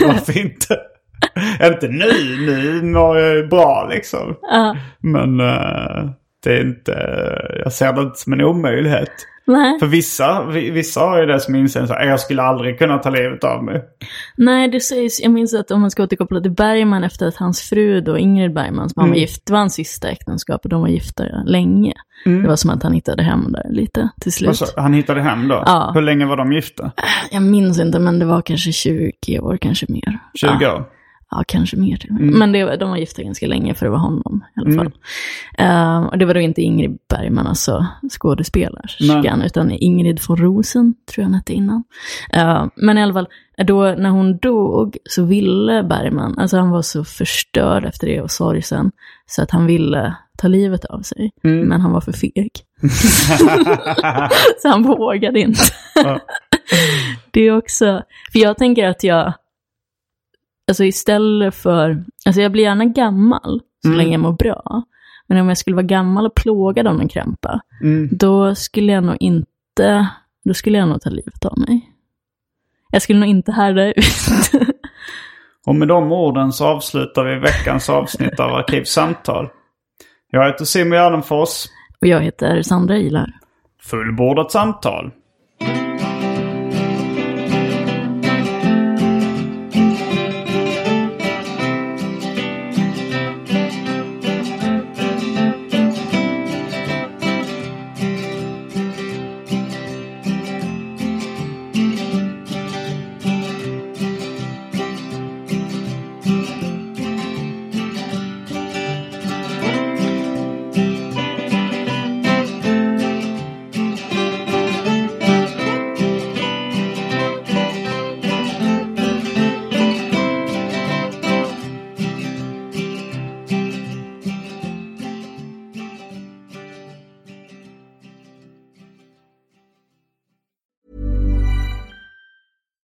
Varför inte? inte nu. Nu mår jag ju bra liksom. Ja. Men eh, det är inte... Jag ser det inte som en omöjlighet. Nej. För vissa, vi- vissa har ju det som inställning här, jag skulle aldrig kunna ta livet av mig. Nej, det sägs, jag minns att om man ska återkoppla till Bergman efter att hans fru då, Ingrid Bergman, som han var gift, det var hans sista äktenskap och de var gifta länge. Det var som att han hittade hem där lite till slut. Alltså, han hittade hem då? Ja. Hur länge var de gifta? Jag minns inte, men det var kanske 20 år, kanske mer. 20 ja. år? Ja, kanske mer till och med. Men det, de var gifta ganska länge för det var honom i alla fall. Eh, och det var då inte Ingrid Bergman, alltså skådespelerskan, utan Ingrid von Rosen, tror jag han hette innan. Eh, men i alla fall, då när hon dog så ville Bergman, alltså han var så förstörd efter det och sorgsen, så att han ville ta livet av sig. Men han var för feg. så han vågade inte. det är också, för jag tänker att jag, alltså istället för, alltså jag blir gärna gammal så länge jag mår bra. Men om jag skulle vara gammal och plågad av en krämpa, då skulle jag nog inte, då skulle jag nog ta livet av mig. Jag skulle nog inte härda ut. Och med de orden så avslutar vi veckans avsnitt av Arkivsamtal. Jag heter Simon Gärdenfors. och jag heter Sandra Ilar. Fullbordat samtal.